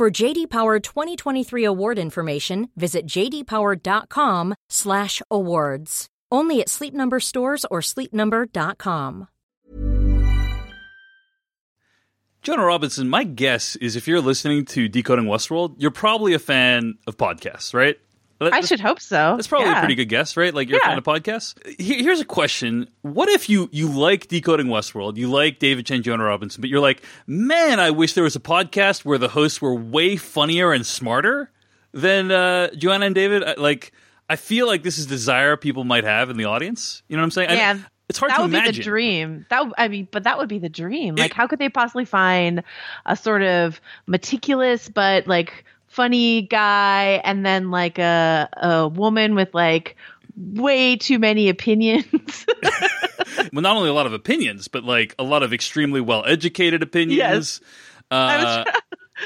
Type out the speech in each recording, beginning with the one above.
For JD Power 2023 award information, visit jdpower.com/awards. Only at Sleep Number stores or sleepnumber.com. Joanna Robinson, my guess is if you're listening to Decoding Westworld, you're probably a fan of podcasts, right? I should hope so. That's probably yeah. a pretty good guess, right? Like you're Yeah. a fan of podcasts. Here- Here's a question: What if you you like Decoding Westworld, you like David Chen, Joanna Robinson, but you're like, man, I wish there was a podcast where the hosts were way funnier and smarter than uh, Joanna and David. I- Like, I feel like this is desire people might have in the audience. You know what I'm saying? I- it's hard that to would imagine. be the dream. That I mean, but that would be the dream. Like, It- how could they possibly find a sort of meticulous but like funny guy, and then like a a woman with like way too many opinions? well, not only a lot of opinions, but like a lot of extremely well educated opinions. Yes. Uh,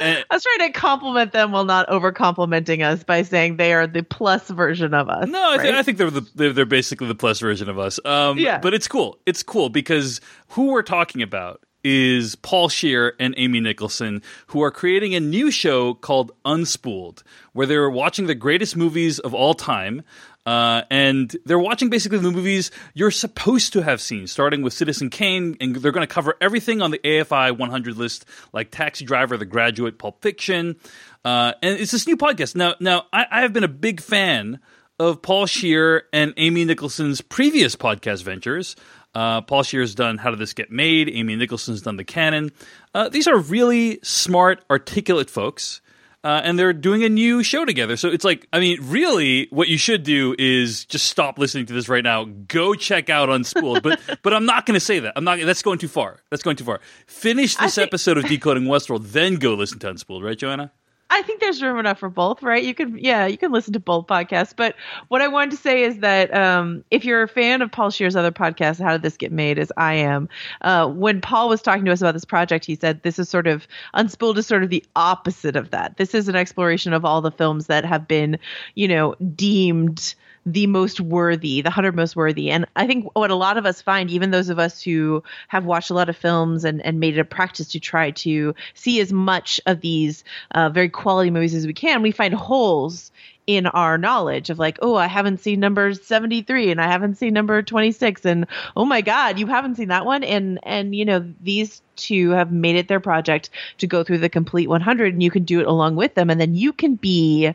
and- I was trying to compliment them while not over complimenting us by saying they are the plus version of us. No, I, think right? I think they're the they're, they're basically the plus version of us. Um, Yeah. But it's cool. It's cool because who we're talking about is Paul Scheer and Amy Nicholson, who are creating a new show called Unspooled, where they're watching the greatest movies of all time. Uh, and they're watching basically the movies you're supposed to have seen, starting with Citizen Kane, and they're going to cover everything on the AFI 100 list, like Taxi Driver, The Graduate, Pulp Fiction, uh, and it's this new podcast. Now, now I, I have been a big fan of Paul Scheer and Amy Nicholson's previous podcast ventures. Uh, Paul Scheer's done How Did This Get Made? Amy Nicholson's done The Canon. Uh, these are really smart, articulate folks. Uh, and they're doing a new show together. So it's like, I mean, really, what you should do is just stop listening to this right now. Go check out Unspooled. but but I'm not going to say that. I'm not. That's going too far. That's going too far. Finish this think- episode of Decoding Westworld, then go listen to Unspooled. Right, Joanna? I think there's room enough for both, right? You can, yeah, you can listen to both podcasts. But what I wanted to say is that um, if you're a fan of Paul Scheer's other podcast, How Did This Get Made, as I am, uh, when Paul was talking to us about this project, he said this is sort of Unspooled is sort of the opposite of that. This is an exploration of all the films that have been, you know, deemed the most worthy, the 100 most worthy. And I think what a lot of us find, even those of us who have watched a lot of films and, and made it a practice to try to see as much of these uh, very quality movies as we can, we find holes in our knowledge of like, oh, I haven't seen number 73 and I haven't seen number 26 and oh my god, you haven't seen that one and and you know, these two have made it their project to go through the complete 100 and you can do it along with them and then you can be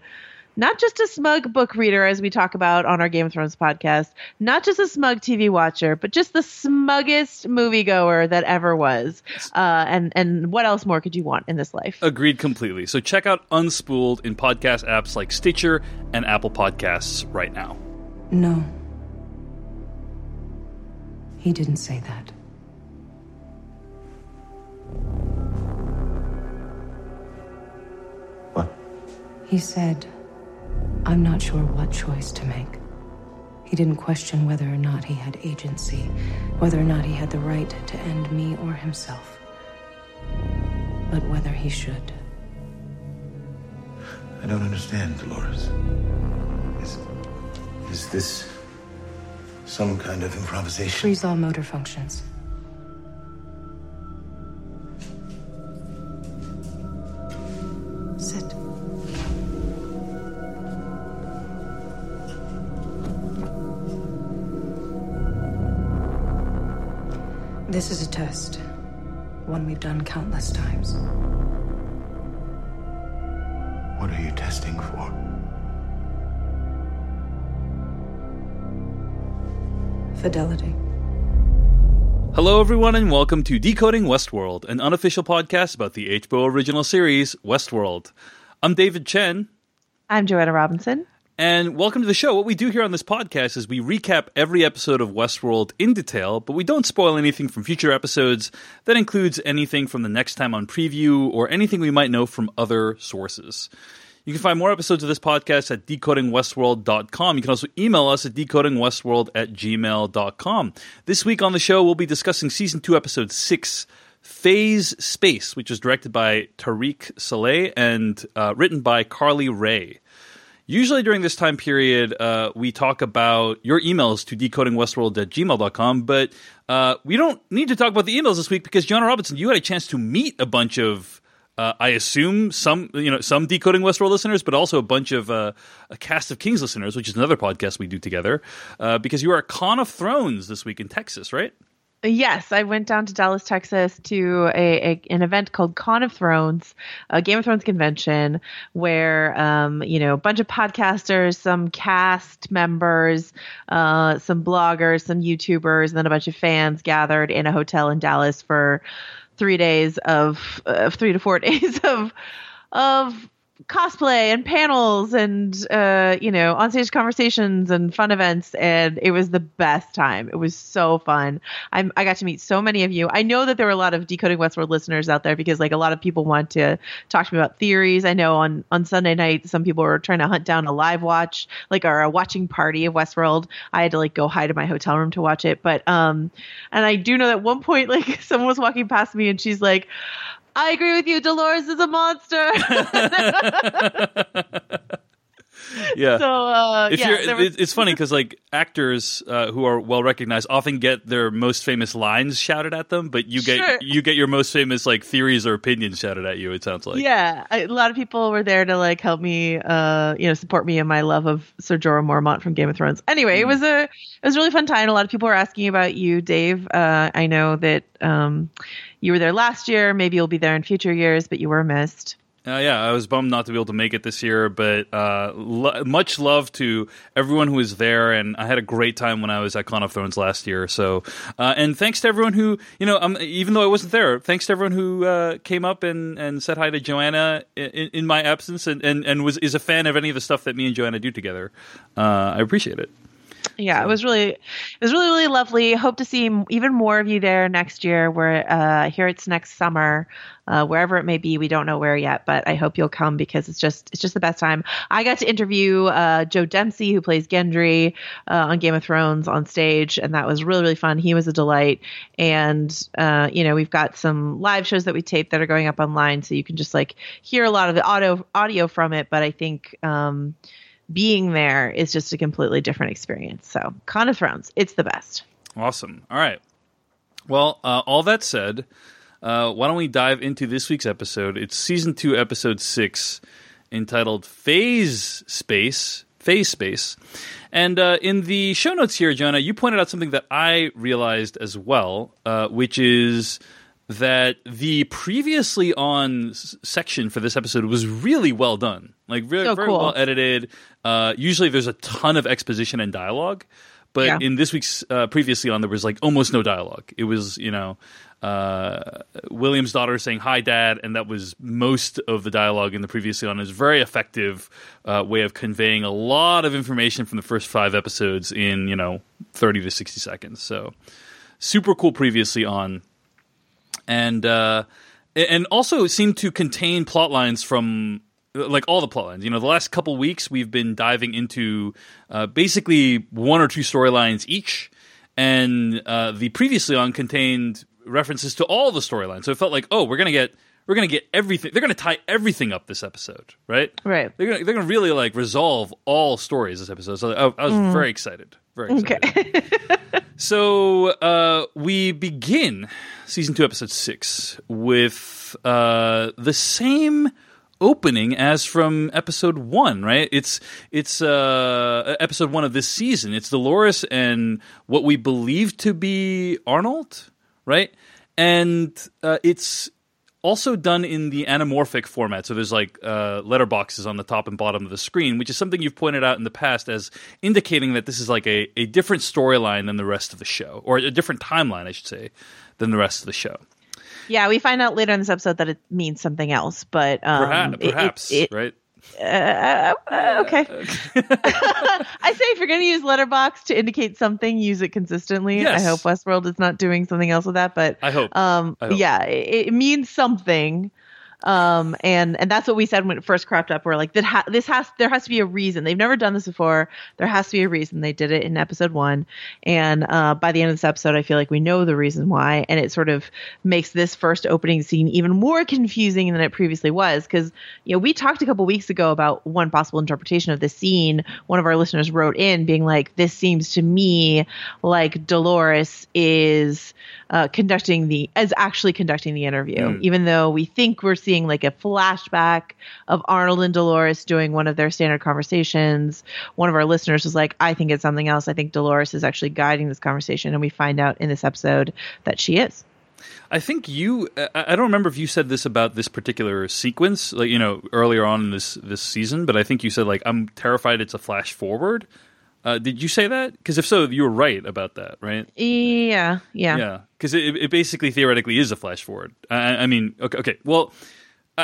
not just a smug book reader, as we talk about on our Game of Thrones podcast, not just a smug TV watcher, but just the smuggest moviegoer that ever was. Uh, and and what else more could you want in this life? Agreed completely. So check out Unspooled in podcast apps like Stitcher and Apple Podcasts right now. No. He didn't say that. What? He said, I'm not sure what choice to make. He didn't question whether or not he had agency, whether or not he had the right to end me or himself, but whether he should. I don't understand, Dolores. Is, is this some kind of improvisation? Freeze all motor functions. Sit. This is a test, one we've done countless times. What are you testing for? Fidelity. Hello, everyone, and welcome to Decoding Westworld, an unofficial podcast about the HBO original series Westworld. I'm David Chen, I'm Joanna Robinson. And welcome to the show. What we do here on this podcast is we recap every episode of Westworld in detail, but we don't spoil anything from future episodes. That includes anything from the next time on preview or anything we might know from other sources. You can find more episodes of this podcast at decodingwestworld.com. You can also email us at decodingwestworld at gmail.com. This week on the show, we'll be discussing season two, episode six, Phase Space, which is directed by Tarik Saleh and uh, written by Carly Wray. Usually during this time period, uh, we talk about your emails to decodingwestworld at but uh, we don't need to talk about the emails this week because Joanna Robinson, you had a chance to meet a bunch of, uh, I assume some, you know, some decoding Westworld listeners, but also a bunch of uh, a cast of Kings listeners, which is another podcast we do together, uh, because you are Con of Thrones this week in Texas, right? Yes, I went down to Dallas, Texas to a, a, an event called Con of Thrones, a Game of Thrones convention, where um, you know a bunch of podcasters, some cast members, uh, some bloggers, some YouTubers, and then a bunch of fans gathered in a hotel in Dallas for three days of uh, three to four days of of cosplay and panels and uh, you know onstage conversations and fun events and it was the best time. It was so fun. I'm, i got to meet so many of you. I know that there were a lot of decoding westworld listeners out there because like a lot of people want to talk to me about theories. I know on on sunday night some people were trying to hunt down a live watch like or a watching party of westworld. I had to like go hide in my hotel room to watch it. But um and i do know that at one point like someone was walking past me and she's like I agree with you. Dolores is a monster. yeah. So uh, if yeah, you're, there was- it- it's funny because like actors uh, who are well recognized often get their most famous lines shouted at them, but you get Sure. you get your most famous like theories or opinions shouted at you. It sounds like yeah, I- a lot of people were there to like help me, uh, you know, support me in my love of Sir Jorah Mormont from Game of Thrones. Anyway, it was a it was a really fun time. A lot of people were asking about you, Dave. Uh, I know that um, you were there last year. Maybe you'll be there in future years, but you were missed. Uh, yeah, I was bummed not to be able to make it this year, but uh, lo- much love to everyone who was there, and I had a great time when I was at Con of Thrones last year. So, uh, and thanks to everyone who, you know, um, even though I wasn't there, thanks to everyone who uh, came up and, and said hi to Joanna in, in my absence, and, and, and was is a fan of any of the stuff that me and Joanna do together. Uh, I appreciate it. Yeah, it was really, it was really, really lovely. Hope to see even more of you there next year. We're uh, here. It's next summer, uh, wherever it may be. We don't know where yet, but I hope you'll come because it's just, it's just the best time. I got to interview uh, Joe Dempsie, who plays Gendry uh, on Game of Thrones, on stage, and that was really, really fun. He was a delight. And uh, you know, we've got some live shows that we taped that are going up online, so you can just like hear a lot of the audio audio from it. But I think. Um, being there is just a completely different experience. So, Con of Thrones, it's the best. Awesome. All right. Well, uh, all that said, uh, why don't we dive into this week's episode? It's season two, episode six, entitled Phase Space. Phase Space. And uh, in the show notes here, Joanna, you pointed out something that I realized as well, uh, which is that the previously on section for this episode was really well done. Like, really, So very cool. well edited. Uh, usually there's a ton of exposition and dialogue. But Yeah. in this week's uh, previously on, there was like almost no dialogue. It was, you know, uh, William's daughter saying "Hi, Dad," and that was most of the dialogue in the previously on. Is very effective uh, way of conveying a lot of information from the first five episodes in you know thirty to sixty seconds. So super cool. Previously on, and uh, and also seemed to contain plot lines from like all the plot lines. You know, the last couple weeks we've been diving into uh, basically one or two storylines each, and uh, the previously on contained references to all the storylines. So it felt like, oh, we're gonna get we're gonna get everything. They're gonna tie everything up this episode, right? Right. They're gonna they're gonna really like resolve all stories this episode. So I, I was very excited. Very excited. Okay. So uh, we begin season two, episode six, with uh, the same opening as from episode one. Right? It's it's uh, episode one of this season. It's Dolores and what we believe to be Arnold. Right? And uh, it's also done in the anamorphic format. So there's like uh, letterboxes on the top and bottom of the screen, which is something you've pointed out in the past as indicating that this is like a, a different storyline than the rest of the show, or a different timeline, I should say, than the rest of the show. yeah, we find out later in this episode that it means something else, but um, Perhaps, it- it- it- right? Uh, uh, okay. I say if you're going to use letterbox to indicate something, use it consistently. Yes. I hope Westworld is not doing something else with that, but I hope. um I hope. yeah it, it means something Um, and and that's what we said when it first cropped up. We're like, that ha- this has there has to be a reason. They've never done this before. There has to be a reason. They did it in episode one, and uh, by the end of this episode, I feel like we know the reason why, and it sort of makes this first opening scene even more confusing than it previously was. Because you know, we talked a couple weeks ago about one possible interpretation of the scene. One of our listeners wrote in being like, "This seems to me like Dolores is." Uh, conducting the as actually conducting the interview, even though we think we're seeing like a flashback of Arnold and Dolores doing one of their standard conversations. One of our listeners was like, "I think it's something else. I think Dolores is actually guiding this conversation," and we find out in this episode that she is. I think you. I I don't remember if you said this about this particular sequence, like you know, earlier on in this this season. But I think you said like, "I'm terrified it's a flash forward." Uh, did you say that? Because if so, you were right about that, right? Yeah, yeah. Yeah, because it, it basically theoretically is a flash forward. I, I mean, okay, okay. Well,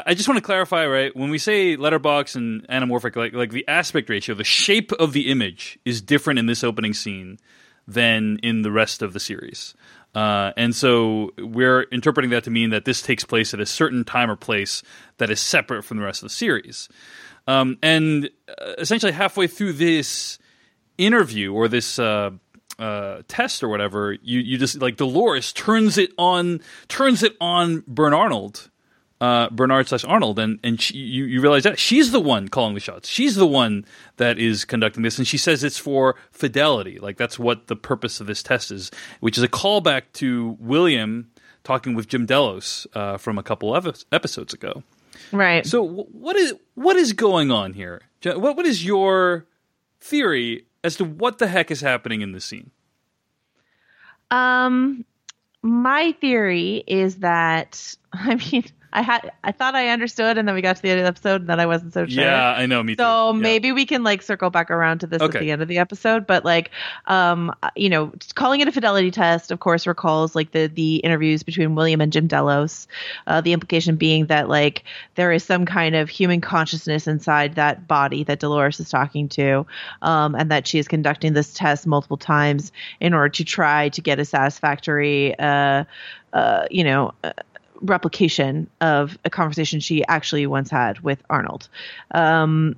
I just want to clarify, right? When we say letterbox and anamorphic, like like the aspect ratio, the shape of the image is different in this opening scene than in the rest of the series. Uh, and so we're interpreting that to mean that this takes place at a certain time or place that is separate from the rest of the series. Um, and uh, essentially, halfway through this interview or this uh, uh, test or whatever, you you just like Dolores turns it on turns it on Bern Arnold, uh, Bernard slash Arnold, and and she, you you realize that she's the one calling the shots. She's the one that is conducting this, and she says it's for fidelity. Like that's what the purpose of this test is, which is a callback to William talking with Jim Delos uh, from a couple of episodes ago. Right. So wh- what is what is going on here? What what is your theory as to what the heck is happening in this scene? Um, my theory is that I mean I had I thought I understood, and then we got to the end of the episode, and then I wasn't so sure. Yeah, I know. Me too. So Yeah. maybe we can like circle back around to this Okay. at the end of the episode, but like, um, you know, calling it a fidelity test, of course, recalls like the the interviews between William and Jim Delos. Uh, the implication being that like there is some kind of human consciousness inside that body that Dolores is talking to, um, and that she is conducting this test multiple times in order to try to get a satisfactory, uh, uh, you know. Replication of a conversation she actually once had with Arnold. Um,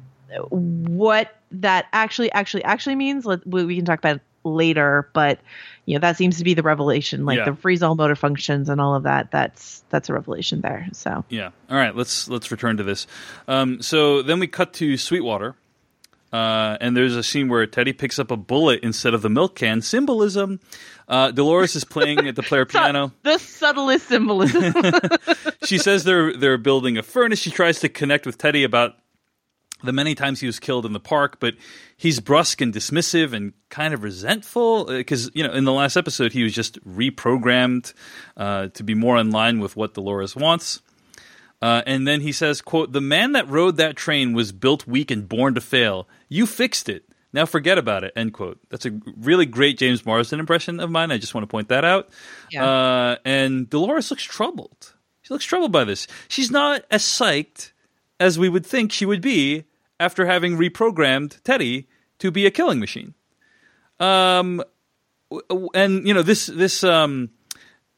what that actually actually actually means let, we we can talk about later but you know that seems to be the revelation like Yeah. the freeze all motor functions and all of that that's that's a revelation there so Yeah. All right. Let's let's return to this. Um, so then we cut to Sweetwater, uh, and there's a scene where Teddy picks up a bullet instead of the milk can. Symbolism. Uh, Dolores is playing at the player piano. the subtlest symbolism She says they're they're building a furnace. She tries to connect with Teddy about the many times he was killed in the park, but he's brusque and dismissive and kind of resentful because you know in the last episode he was just reprogrammed uh, to be more in line with what Dolores wants. Uh, and then he says, "quote The man that rode that train was built weak and born to fail. You fixed it. Now forget about it." End quote. That's a really great James Marsden impression of mine. I just want to point that out. Yeah. Uh, and Dolores looks troubled. She looks troubled by this. She's not as psyched as we would think she would be after having reprogrammed Teddy to be a killing machine. Um, and you know this this um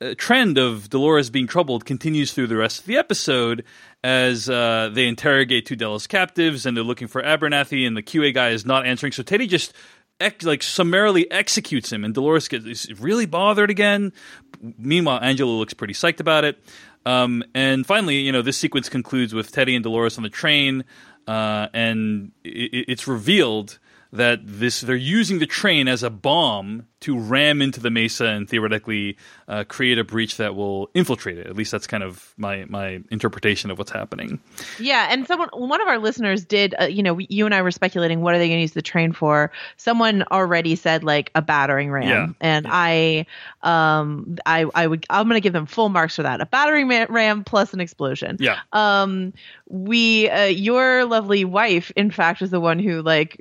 uh, trend of Dolores being troubled continues through the rest of the episode as uh, they interrogate two Delos captives and they're looking for Abernathy and the QA guy is not answering. So Teddy just ex- like summarily executes him and Dolores gets really bothered again. Meanwhile, Angela looks pretty psyched about it. Um, and finally, you know, this sequence concludes with Teddy and Dolores on the train, uh, and i i- it's revealed that this they're using the train as a bomb to ram into the mesa and theoretically uh, create a breach that will infiltrate it. At least that's kind of my my interpretation of what's happening. Yeah, and someone, one of our listeners did. Uh, you know, we, you and I were speculating what are they going to use the train for. Someone already said like a battering ram, Yeah, and I, um, I, I would, I'm going to give them full marks for that. A battering ram plus an explosion. Yeah. Um, we, uh, your lovely wife, in fact, is the one who like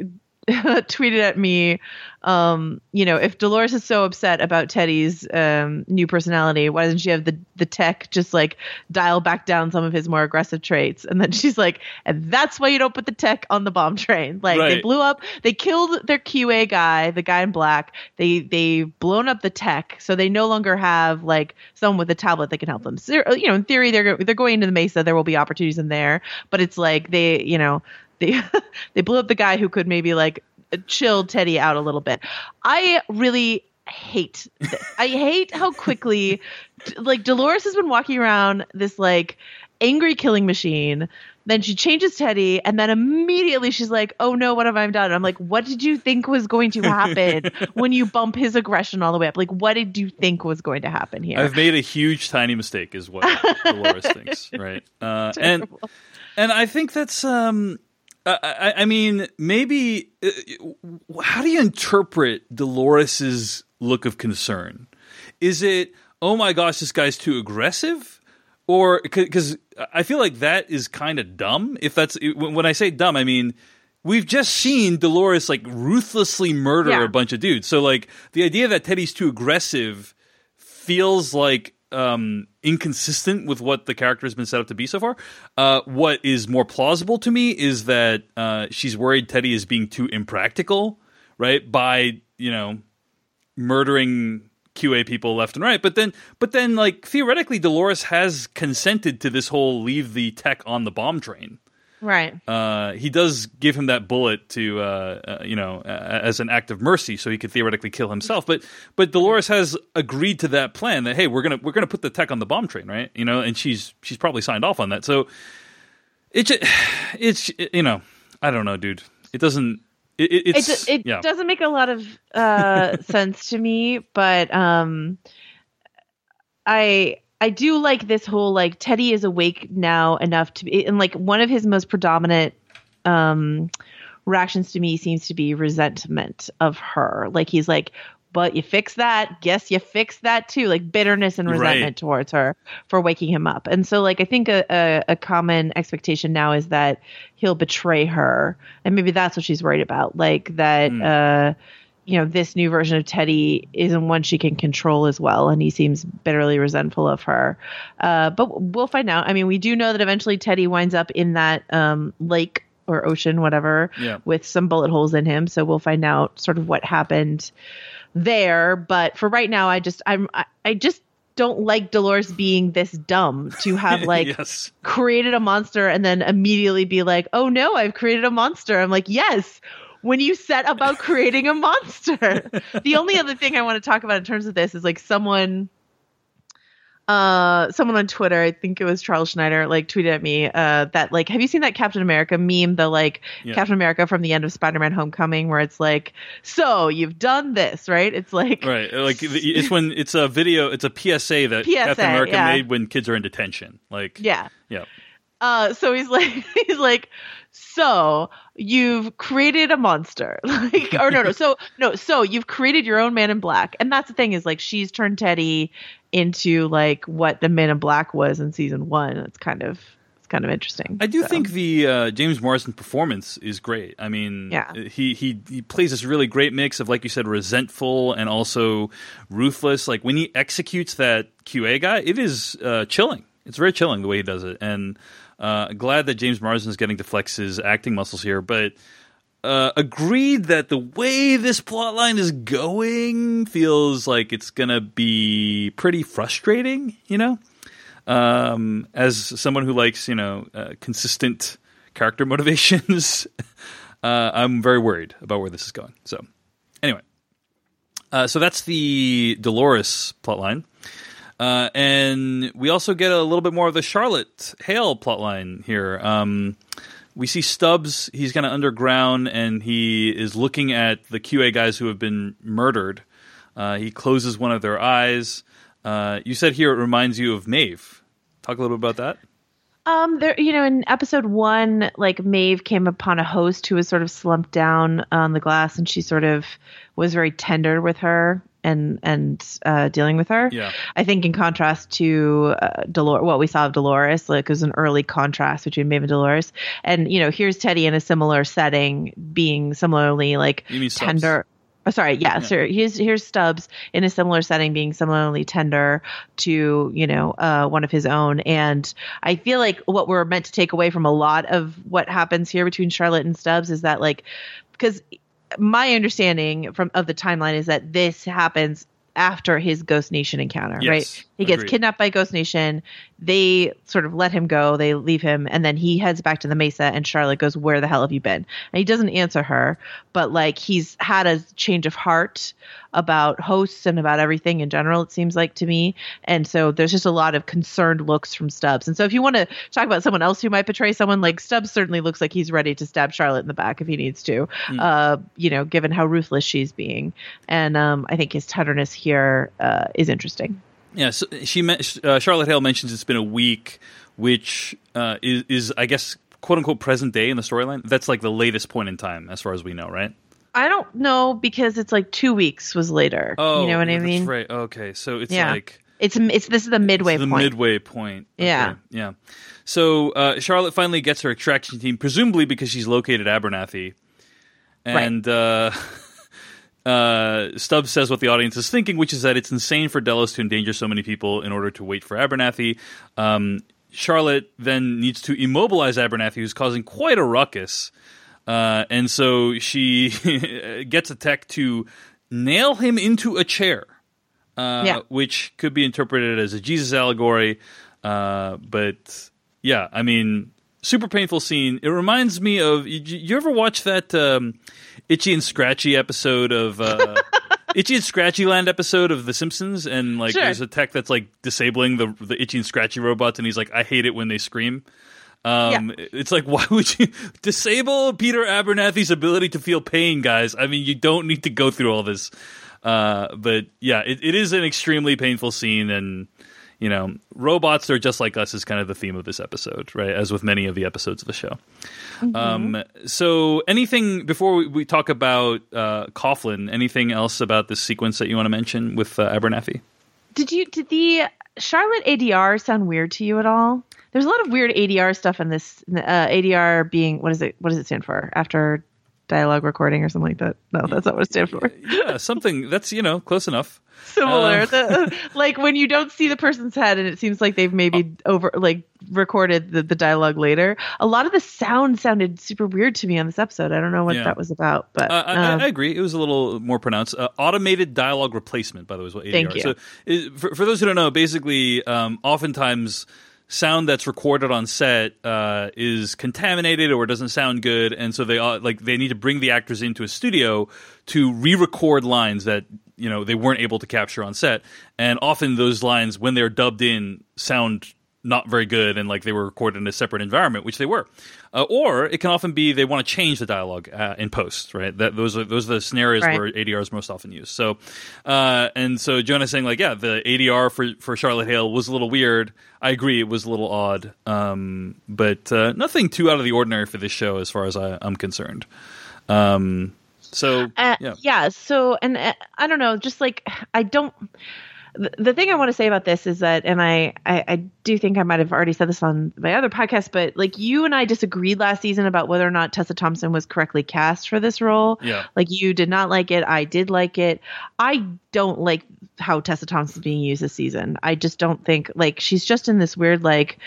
tweeted at me, um, you know, if Dolores is so upset about Teddy's um, new personality, why doesn't she have the the tech just like dial back down some of his more aggressive traits? And then she's like, and that's why you don't put the tech on the bomb train. Like they blew up, they killed their QA guy, the guy in black. They they've blown up the tech, so they no longer have like someone with a tablet that can help them. So, you know, in theory, they're they're going into the Mesa. There will be opportunities in there, but it's like they, you know, they they blew up the guy who could maybe like chill Teddy out a little bit. I really hate I hate how quickly like Dolores has been walking around this like angry killing machine. Then she changes Teddy, and then immediately she's like, "Oh no, what have I done?" I'm like, "What did you think was going to happen when you bump his aggression all the way up? Like, what did you think was going to happen here?" I've made a huge tiny mistake, is what Dolores thinks, right? Uh, and and I think that's um, I, I, I mean, maybe uh, how do you interpret Dolores's look of concern? Is it oh my gosh, this guy's too aggressive? Or because I feel like that is kind of dumb. If that's when when I say dumb, I mean we've just seen Dolores like ruthlessly murder Yeah. a bunch of dudes. So like the idea that Teddy's too aggressive feels like um, inconsistent with what the character has been set up to be so far. Uh, what is more plausible to me is that uh, she's worried Teddy is being too impractical, right? By you know murdering QA people left and right. But then, but then, like theoretically, Dolores has consented to this whole leave the tech on the bomb train. Right. Uh, he does give him that bullet to, uh, uh, you know, uh, as an act of mercy, so he could theoretically kill himself. But but Dolores has agreed to that plan that hey, we're gonna we're gonna put the tech on the bomb train, right? You know, and she's she's probably signed off on that. So it ju- it's you know, I don't know, dude. It doesn't. It, it, it's it yeah. doesn't make a lot of uh, sense to me, but um, I I do like this whole like Teddy is awake now enough to be and like one of his most predominant um reactions to me seems to be resentment of her. Like he's like, but you fix that, guess you fix that too. Like bitterness and Right. resentment towards her for waking him up. And so like I think a, a, a common expectation now is that he'll betray her. And maybe that's what she's worried about. Like that uh you know, this new version of Teddy isn't one she can control as well, and he seems bitterly resentful of her. Uh, but we'll find out. I mean, we do know that eventually Teddy winds up in that um, lake or ocean, whatever, Yeah. with some bullet holes in him. So we'll find out sort of what happened there. But for right now, I just I'm I, I just don't like Dolores being this dumb to have like yes. created a monster and then immediately be like, "Oh no, I've created a monster." I'm like, "Yes." When you set about creating a monster. the only other thing I want to talk about in terms of this is like someone uh someone on Twitter, I think it was Charles Schneider, like tweeted at me uh that like have you seen that Captain America meme, the like Yeah. Captain America from the end of Spider-Man Homecoming where it's like, "So, you've done this," right? It's like Right, like it's when it's a video, it's a PSA that PSA, Captain America yeah. made when kids are in detention. Like, Yeah. yeah, Uh, so he's like, he's like, so you've created a monster, like, or no, no, so no, so you've created your own Man in Black, and that's the thing is like she's turned Teddy into like what the Man in Black was in season one. It's kind of, it's kind of interesting. I do So, think the uh, James Marsden performance is great. I mean, Yeah. he he he plays this really great mix of like you said, resentful and also ruthless. Like when he executes that QA guy, it is uh, chilling. It's very chilling the way he does it, and uh, glad that James Marsden is getting to flex his acting muscles here. But uh, agreed that the way this plot line is going feels like it's gonna be pretty frustrating. You know um, as someone who likes you know uh, consistent character motivations, uh, I'm very worried about where this is going. So anyway, uh, so that's the Dolores plotline. Uh, and we also get a little bit more of the Charlotte Hale plotline here. Um, we see Stubbs. He's kind of underground, and he is looking at the QA guys who have been murdered. Uh, he closes one of their eyes. Uh, you said here it reminds you of Maeve. Talk a little bit about that. Um, there, you know, in episode one, like Maeve came upon a host who was sort of slumped down on the glass, and she sort of was very tender with her. And and uh, dealing with her. Yeah. I think in contrast to uh, Dolores, what we saw of Dolores, like it was an early contrast between Maeve and Dolores, and you know here's Teddy in a similar setting, being similarly like You mean Stubbs? tender. Oh, sorry, yeah, so here's here's Stubbs in a similar setting, being similarly tender to you know uh, one of his own, and I feel like what we're meant to take away from a lot of what happens here between Charlotte and Stubbs is that like because my understanding from of the timeline is that this happens after his Ghost Nation encounter, Yes, right? He gets agreed. kidnapped by Ghost Nation. They sort of let him go. They leave him, and then he heads back to the Mesa. And Charlotte goes, "Where the hell have you been?" And he doesn't answer her, but like he's had a change of heart about hosts and about everything in general. It seems like to me, and so there's just a lot of concerned looks from Stubbs. And so if you want to talk about someone else who might betray someone, like Stubbs certainly looks like he's ready to stab Charlotte in the back if he needs to. Uh, you know, given how ruthless she's being, and um, I think his tenderness here uh, is interesting. Yeah, so she uh, Charlotte Hale mentions it's been a week, which uh, is, is I guess quote unquote present day in the storyline. That's like the latest point in time as far as we know, right? I don't know because it's like two weeks was later. Oh, you know what I that's mean? Right. Okay, so it's Yeah. like It's it's this is the midway the point. midway point. Okay, Yeah. yeah. So uh, Charlotte finally gets her extraction team, presumably because she's located Abernathy, and uh, uh, Stubbs says what the audience is thinking, which is that it's insane for Delos to endanger so many people in order to wait for Abernathy. Um, Charlotte then needs to immobilize Abernathy, who's causing quite a ruckus. Uh, and so she gets a tech to nail him into a chair, uh, Yeah. which could be interpreted as a Jesus allegory. Uh, but yeah, I mean, super painful scene. It reminds me of you, you ever watch that um, Itchy and Scratchy episode of uh, Itchy and Scratchy Land episode of The Simpsons, and like Sure. there's a tech that's like disabling the the Itchy and Scratchy robots, and he's like, I hate it when they scream. Um, It's like, why would you disable Peter Abernathy's ability to feel pain, guys? I mean, you don't need to go through all this. Uh, but yeah, it, it is an extremely painful scene, and you know, robots are just like us is kind of the theme of this episode, right? As with many of the episodes of the show. Um, so, anything before we, we talk about uh, Coughlin? Anything else about this sequence that you want to mention with uh, Abernathy? Did you did the Charlotte ADR sound weird to you at all? There's a lot of weird ADR stuff in this. Uh, ADR being what is it? What does it stand for? After dialogue recording or something like that? No, that's not what it stands for. Yeah, something that's you know close enough. Similar, Um, The- like when you don't see the person's head and it seems like they've maybe over like recorded the, the dialogue later. A lot of the sound sounded super weird to me on this episode. I don't know what Yeah. that was about, but Uh, I, um, I agree. It was a little more pronounced. Uh, automated dialogue replacement, by the way, is what ADR. Thank you. So, is, for, for those who don't know, basically, um, oftentimes sound that's recorded on set uh, is contaminated or doesn't sound good, and so they uh, like they need to bring the actors into a studio to re-record lines that you know they weren't able to capture on set, and often those lines, when they're dubbed in, sound not very good and like they were recorded in a separate environment, which they were. Uh, or it can often be they want to change the dialogue uh, in post, right? That those are those are the scenarios Right. where ADR is most often used. So, uh, and so Joanna's saying like, yeah, the ADR for for Charlotte Hale was a little weird. I agree, it was a little odd, um, but uh, nothing too out of the ordinary for this show as far as I, I'm concerned. Um, so Uh, yeah, yeah. So, and uh, I don't know, just like I don't. The, the thing I want to say about this is that, and I, I, I do think I might have already said this on my other podcast, but like you and I disagreed last season about whether or not Tessa Thompson was correctly cast for this role. Yeah. Like you did not like it. I did like it. I don't like how Tessa Thompson's being used this season. I just don't think like she's just in this weird like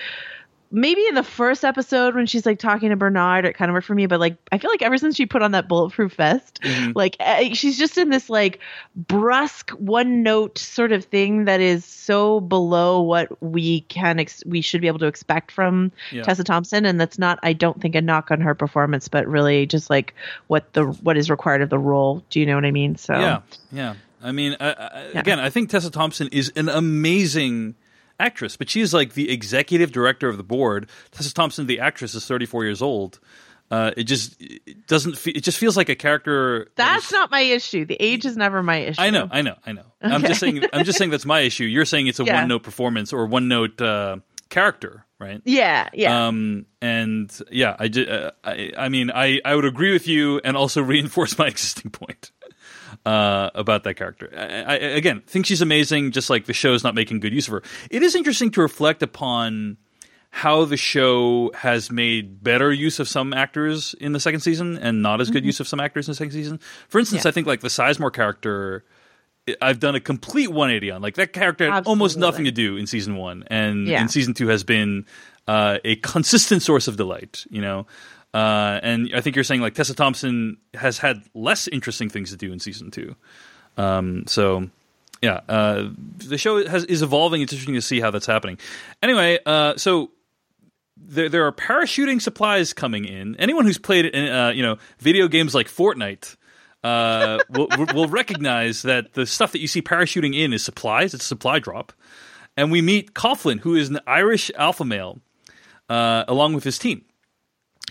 maybe in the first episode when she's like talking to Bernard, it kind of worked for me. But like, I feel like ever since she put on that bulletproof vest, like eh, she's just in this like brusque, one note sort of thing that is so below what we can ex- we should be able to expect from Yeah. Tessa Thompson, and that's not, I don't think, a knock on her performance, but really just like what the what is required of the role. Do you know what I mean? So Yeah, yeah. I mean, I, I, again, I think Tessa Thompson is an amazing actress, but she's like the executive director of the board. Tessa Thompson, the actress, is 34 years old. Uh, it just it doesn't. Fe- it just feels like a character. that That's not my issue. The age is never my issue. I know, I know, I know. I'm just saying. I'm just saying that's my issue. You're saying it's a Yeah. one note performance or one note uh, character, right? Yeah, yeah. Um, and yeah, I, ju- uh, I, I mean, I, I would agree with you and also reinforce my existing point. Uh, about that character. I, I, again, think she's amazing. Just like the show's not making good use of her. It is interesting to reflect upon how the show has made better use of some actors in the second season and not as good use of some actors in the second season. For instance, Yeah. I think like the Sizemore character. I've done a complete 180 on. Like that character had almost nothing to do in season one, and Yeah. in season two has been uh, a consistent source of delight. You know, uh, and I think you're saying like Tessa Thompson has had less interesting things to do in season two. Um, so yeah, uh, the show has, is evolving. It's interesting to see how that's happening. Anyway, uh, so there there are parachuting supplies coming in. Anyone who's played uh, you know video games like Fortnite. Uh, will, will recognize that the stuff that you see parachuting in is supplies. It's a supply drop, and we meet Coughlin, who is an Irish alpha male, uh, along with his team.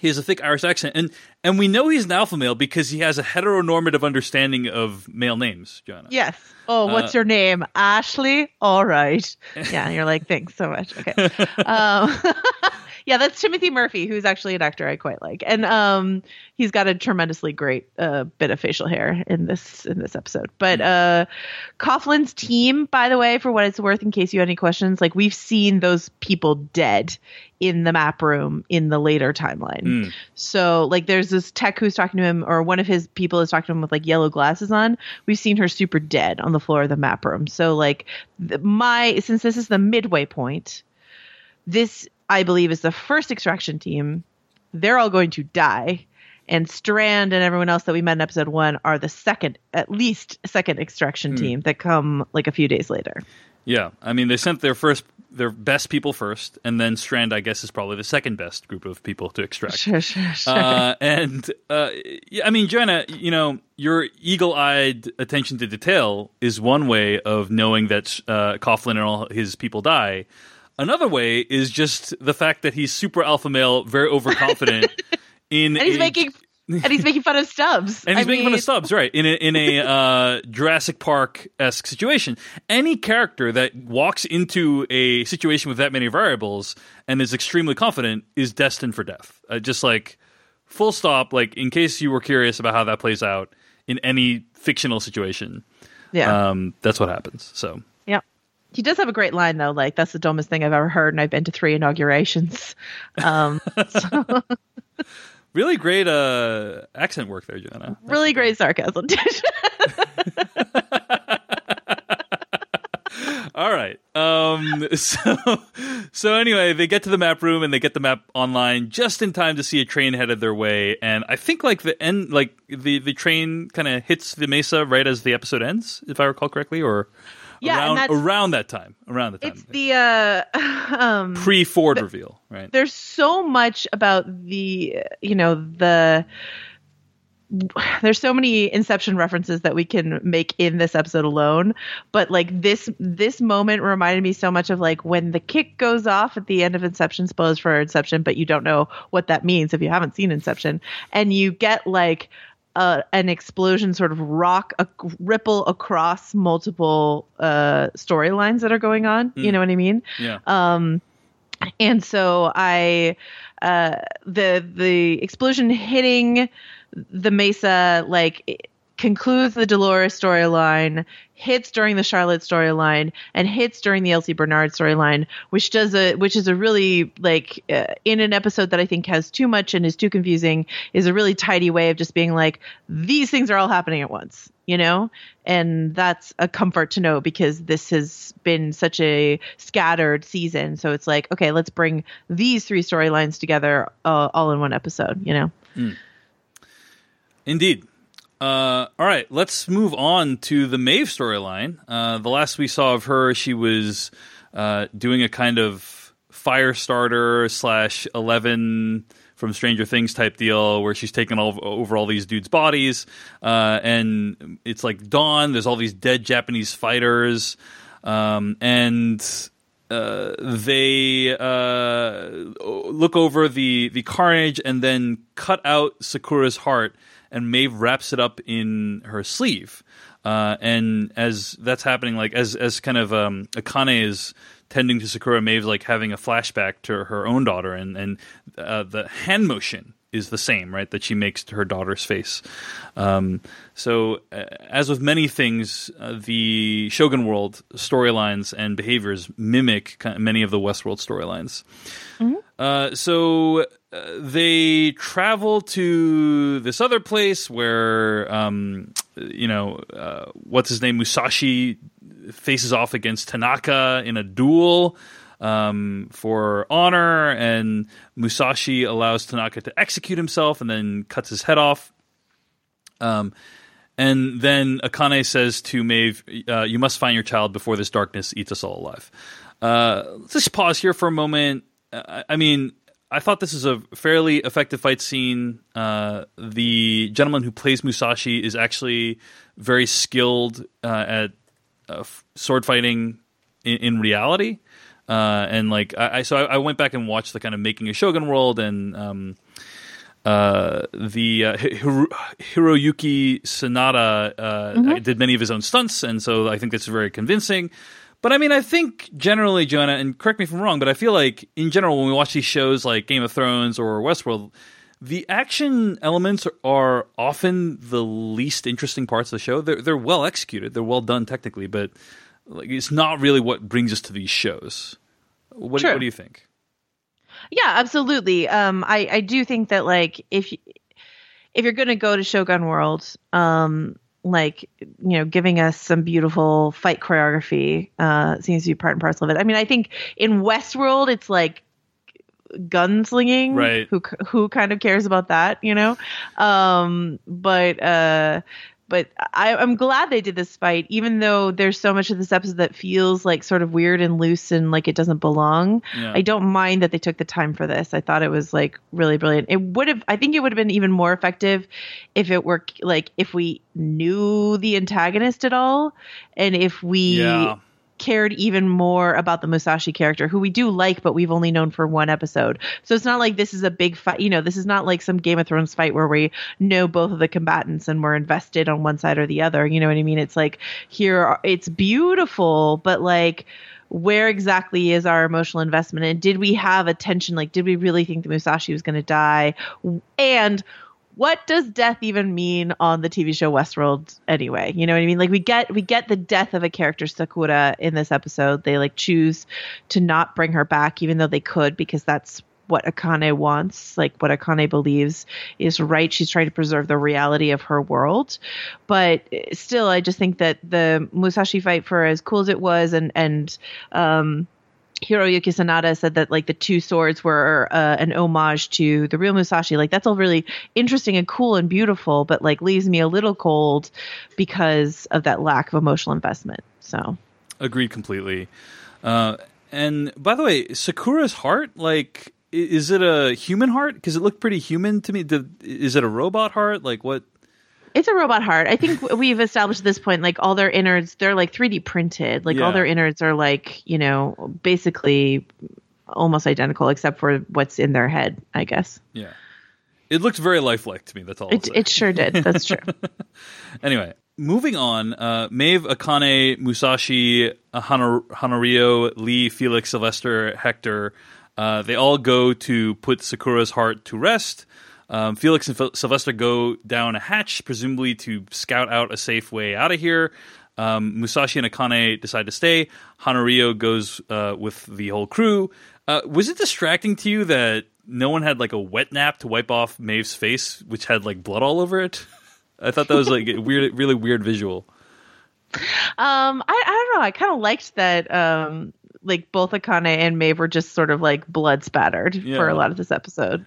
He has a thick Irish accent, and and we know he's an alpha male because he has a heteronormative understanding of male names. Joanna. Yes. Oh, what's Uh, your name? Ashley. All right. Yeah, you're like, thanks so much. Okay. Um, yeah, that's Timothy Murphy, who's actually an actor I quite like, and um, he's got a tremendously great uh, bit of facial hair in this in this episode. But uh, Coughlin's team, by the way, for what it's worth, in case you had any questions, like we've seen those people dead in the map room in the later timeline. Mm. So like there's this tech who's talking to him or one of his people is talking to him with like yellow glasses on. We've seen her super dead on the floor of the map room. So like the, my since this is the midway point, this I believe is the first extraction team. They're all going to die. And Strand and everyone else that we met in episode one are the second, at least second extraction team that come like a few days later. Yeah, I mean they sent their first, their best people first, and then Strand, I guess, is probably the second best group of people to extract. Sure, sure, sure. Uh, and uh, yeah, I mean, Joanna, you know, your eagle-eyed attention to detail is one way of knowing that uh, Coughlin and all his people die. Another way is just the fact that he's super alpha male, very overconfident. in and he's a- making and he's making fun of Stubbs. and he's I making fun of Stubbs, right? In a in a uh, Jurassic Park esque situation. Any character that walks into a situation with that many variables and is extremely confident is destined for death. Uh, just like full stop. Like in case you were curious about how that plays out in any fictional situation, Yeah. um, that's what happens. So Yeah. He does have a great line though, like that's the dumbest thing I've ever heard, and I've been to three inaugurations. Um, so, really great uh, accent work there, Joanna. really great sarcasm. All right. Um, so, so anyway, they get to the map room and they get the map online just in time to see a train headed their way. And I think like the end, like the the train kind of hits the mesa right as the episode ends, if I recall correctly, or Yeah, around around that time, around the time, it's the uh, um, pre Ford reveal, right? there's so much about the you know the there's so many inception references that we can make in this episode alone but like this this moment reminded me so much of like when the kick goes off at the end of inception spoilers for inception but you don't know what that means if you haven't seen inception and you get like uh, an explosion sort of rock a ripple across multiple uh storylines that are going on. You know what i mean? Yeah. um and so i uh the the explosion hitting the mesa like concludes the dolores storyline hits during the charlotte storyline and hits during the elsie bernard storyline which does a which is a really like uh, in an episode that i think has too much and is too confusing is a really tidy way of just being like these things are all happening at once you know? And that's a comfort to know because this has been such a scattered season. So it's like okay let's bring these three storylines together uh, all in one episode you know? Indeed. Uh, all right, let's move on to the Maeve storyline. Uh, the last we saw of her, she was uh, doing a kind of fire starter slash Eleven from Stranger Things type deal, where she's taking all, over all these dudes' bodies, uh, and it's like dawn. There's all these dead Japanese fighters, um, and uh, they uh, look over the the carnage and then cut out Sakura's heart, and Maeve wraps it up in her sleeve. Uh, and as that's happening, like as as kind of um, Akane is tending to Sakura, Maeve's like having a flashback to her own daughter, and and uh, the hand motion is the same, right? That she makes to her daughter's face. Um, so, uh, as with many things, uh, the Shogun World storylines and behaviors mimic many of the Westworld storylines. Uh, so uh, they travel to this other place where, um, you know, uh, what's his name, Musashi faces off against Tanaka in a duel um, for honor, and Musashi allows Tanaka to execute himself and then cuts his head off. Um, and then Akane says to Maeve, uh, "You must find your child before this darkness eats us all alive." Uh, let's just pause here for a moment. I, I mean, I thought this is a fairly effective fight scene. Uh, the gentleman who plays Musashi is actually very skilled uh, at uh, f- sword fighting in, in reality. Uh, and like I, I so I, I went back and watched the kind of making a Shogun World and um, uh, the uh, Hiro- Hiroyuki Sanada uh, did many of his own stunts, and so I think that's very convincing. But I mean, I think generally, Joanna, and correct me if I'm wrong, but I feel like in general, when we watch these shows like Game of Thrones or Westworld, the action elements are often the least interesting parts of the show. They're they're well executed, they're well done technically, but like it's not really what brings us to these shows. What, what do you think? Yeah, absolutely. Um, I I do think that like if if you're gonna go to Shogun World, um, like you know, giving us some beautiful fight choreography uh, seems to be part and parcel of it. I mean, I think in Westworld, it's like gunslinging Right. who who kind of cares about that you know um but uh but I, I'm glad they did this fight, even though there's so much of this episode that feels like sort of weird and loose and like it doesn't belong. Yeah. I don't mind that they took the time for this. I thought it was like really brilliant. It would have, I think it would have been even more effective if it were like if we knew the antagonist at all and if we Yeah. Cared even more about the Musashi character, who we do like, but we've only known for one episode. So it's not like this is a big fight. You know, this is not like some Game of Thrones fight where we know both of the combatants and we're invested on one side or the other. You know what I mean? It's like here, it's beautiful, but like, where exactly is our emotional investment? And did we have a tension? Like, did we really think the Musashi was going to die? And what does death even mean on the TV show Westworld anyway? You know what I mean? Like we get we get the death of a character Sakura in this episode. They like choose to not bring her back even though they could because that's what Akane wants, like what Akane believes is right. She's trying to preserve the reality of her world. But still I just think that the Musashi fight for as cool as it was and and um Hiroyuki Sanada said that like the two swords were uh, an homage to the real Musashi. Like that's all really interesting and cool and beautiful, but like leaves me a little cold because of that lack of emotional investment. So Agreed completely. Uh, and by the way, Sakura's heart, like, is it a human heart? Because it looked pretty human to me. Did, is it a robot heart? Like, what? It's a robot heart. I think we've established at this point like all their innards, they're like 3D printed. Like all their innards are like you know basically almost identical except for what's in their head. I guess Yeah. It looked very lifelike to me. That's all. It it sure did. That's true. Anyway, moving on. Uh, Maeve, Akane, Musashi, Hana- Hanaryo, Lee, Felix, Sylvester, Hector. Uh, they all go to put Sakura's heart to rest. Um, Felix and Sylvester go down a hatch, presumably to scout out a safe way out of here. Um, Musashi and Akane decide to stay. Hanaryo goes uh, with the whole crew. Uh, was it distracting to you that no one had like a wet nap to wipe off Maeve's face, which had like blood all over it? I thought that was like a weird, really weird visual. Um, I, I don't know. I kind of liked that. Um, like both Akane and Maeve were just sort of like blood spattered Yeah. for a lot of this episode.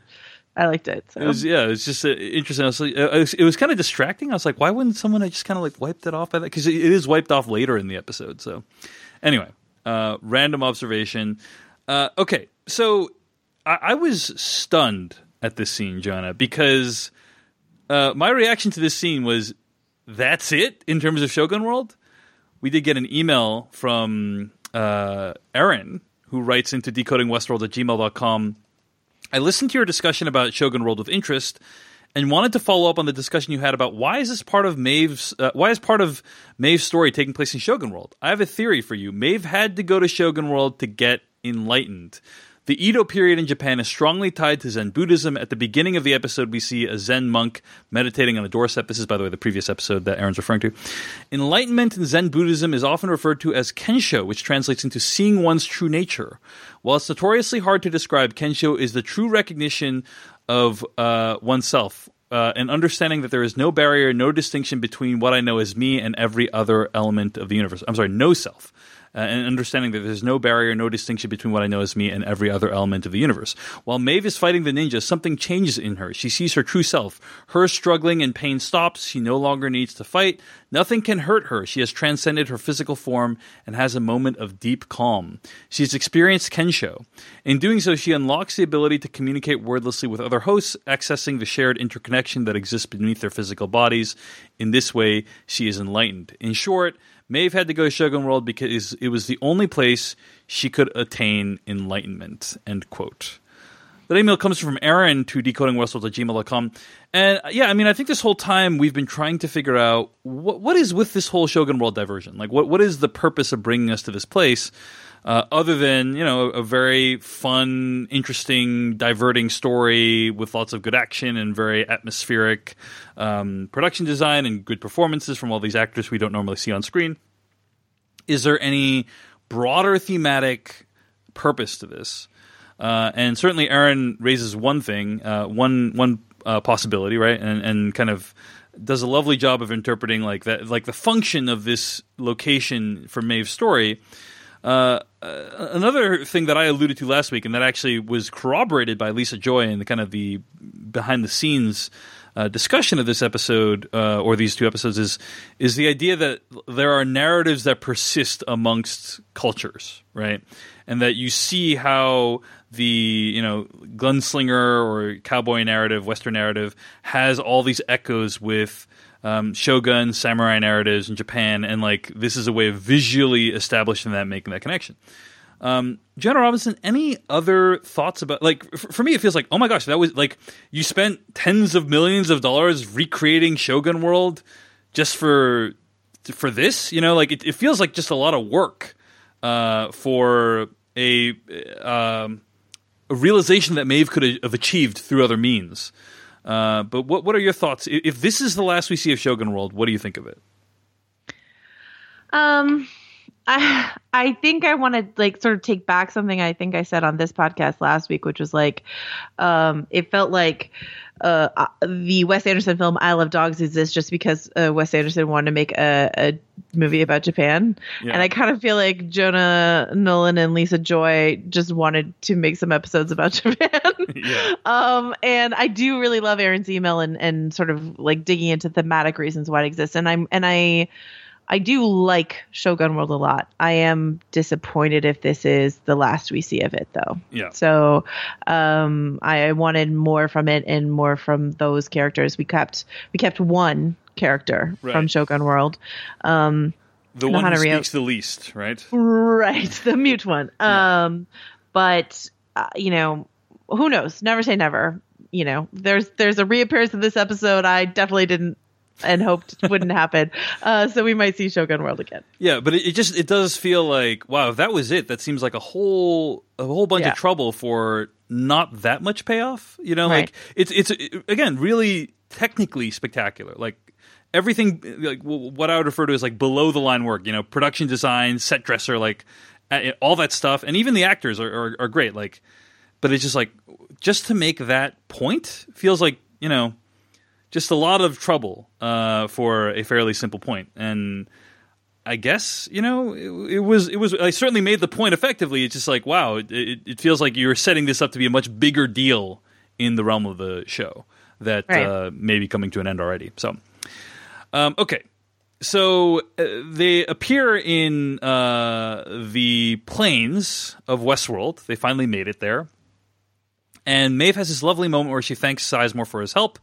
I liked it. So. It was yeah, it was just uh, interesting. I was like, uh, it was, was kind of distracting. I was like, why wouldn't someone have just kind of like wiped it off by that? Because it, is wiped off later in the episode. So anyway, uh, random observation. Uh, okay, so I, I was stunned at this scene, Joanna, because uh, my reaction to this scene was, "That's it." In terms of Shogun World, we did get an email from Erin who writes into decodingwestworld at gmail.com I listened to your discussion about Shogun World with interest and wanted to follow up on the discussion you had about why is this part of Maeve's uh, why is part of Maeve's story taking place in Shogun World? I have a theory for you. Maeve had to go to Shogun World to get enlightened. The Edo period in Japan is strongly tied to Zen Buddhism. At the beginning of the episode, we see a Zen monk meditating on a doorstep. This is, by the way, the previous episode that Aaron's referring to. Enlightenment in Zen Buddhism is often referred to as Kensho, which translates into seeing one's true nature. While it's notoriously hard to describe, Kensho is the true recognition of uh, oneself. Uh, and understanding that there is no barrier, no distinction between what I know as me and every other element of the universe. I'm sorry, no self uh, and understanding that there's no barrier, no distinction between what I know as me and every other element of the universe. While Maeve is fighting the ninja, something changes in her. She sees her true self. Her struggling and pain stops. She no longer needs to fight. Nothing can hurt her. She has transcended her physical form and has a moment of deep calm. She has experienced Kensho. In doing so, she unlocks the ability to communicate wordlessly with other hosts, accessing the shared interconnection that exists beneath their physical bodies. In this way, she is enlightened. In short, Maeve had to go to Shogun World because it was the only place she could attain enlightenment. End quote. That email comes from Aaron to decodingwestworld at. And uh, yeah, I mean, I think this whole time we've been trying to figure out what, what is with this whole Shogun World diversion? Like, what, what is the purpose of bringing us to this place? Uh, other than you know a very fun, interesting, diverting story with lots of good action and very atmospheric um, production design and good performances from all these actors we don't normally see on screen. Is there any broader thematic purpose to this? Uh, and certainly, Aaron raises one thing, uh, one one uh, possibility, right? And and kind of does a lovely job of interpreting like that, like the function of this location for Maeve's story uh, uh, another thing that I alluded to last week, and that actually was corroborated by Lisa Joy in the kind of the behind the scenes uh, discussion of this episode uh, or these two episodes, is is the idea that there are narratives that persist amongst cultures, right? And that you see how the you know gunslinger or cowboy narrative, western narrative, has all these echoes with um, shogun samurai narratives in Japan, and like this is a way of visually establishing that, making that connection. Um, Joanna Robinson, any other thoughts about like f- for me? It feels like oh my gosh, that was like you spent tens of millions of dollars recreating Shogun World just for for this. You know, like it, it feels like just a lot of work uh, for a um, a realization that Maeve could have achieved through other means. Uh, but what what are your thoughts? If this is the last we see of Shogun World, what do you think of it? Um, I I think I want to like sort of take back something I think I said on this podcast last week, which was like, um, it felt like uh, uh the Wes Anderson film Isle of Dogs exists just because uh, Wes Anderson wanted to make a, a movie about Japan, yeah. and I kind of feel like Jonah Nolan and Lisa Joy just wanted to make some episodes about Japan. yeah. Um, and I do really love Aaron's email and and sort of like digging into thematic reasons why it exists, and I'm and I. I do like Shogun World a lot. I am disappointed if this is the last we see of it, though. Yeah. So, um, I wanted more from it and more from those characters. We kept we kept one character right. from Shogun World. Um, the one who speaks the least, right? Right, the mute one. Yeah. Um, but uh, you know, who knows? Never say never. You know, there's there's a reappearance of this episode. I definitely didn't and hoped wouldn't happen. Uh, so we might see Shogun World again. Yeah, but it, it, just it does feel like wow, if that was it, that seems like a whole a whole bunch yeah. of trouble for not that much payoff. You know, right. like it's it's again really technically spectacular. Like everything, like what I would refer to as like below the line work. You know, production design, set dresser, like all that stuff, and even the actors are, are, are great. Like, but it's just like just to make that point feels like you know just a lot of trouble uh, for a fairly simple point. And I guess you know it, it, was it was I certainly made the point effectively. It's just like wow, it, it, feels like you're setting this up to be a much bigger deal in the realm of the show that right. uh, may be coming to an end already. So, um, okay. So uh, they appear in uh, the plains of Westworld. They finally made it there. And Maeve has this lovely moment where she thanks Sizemore for his help.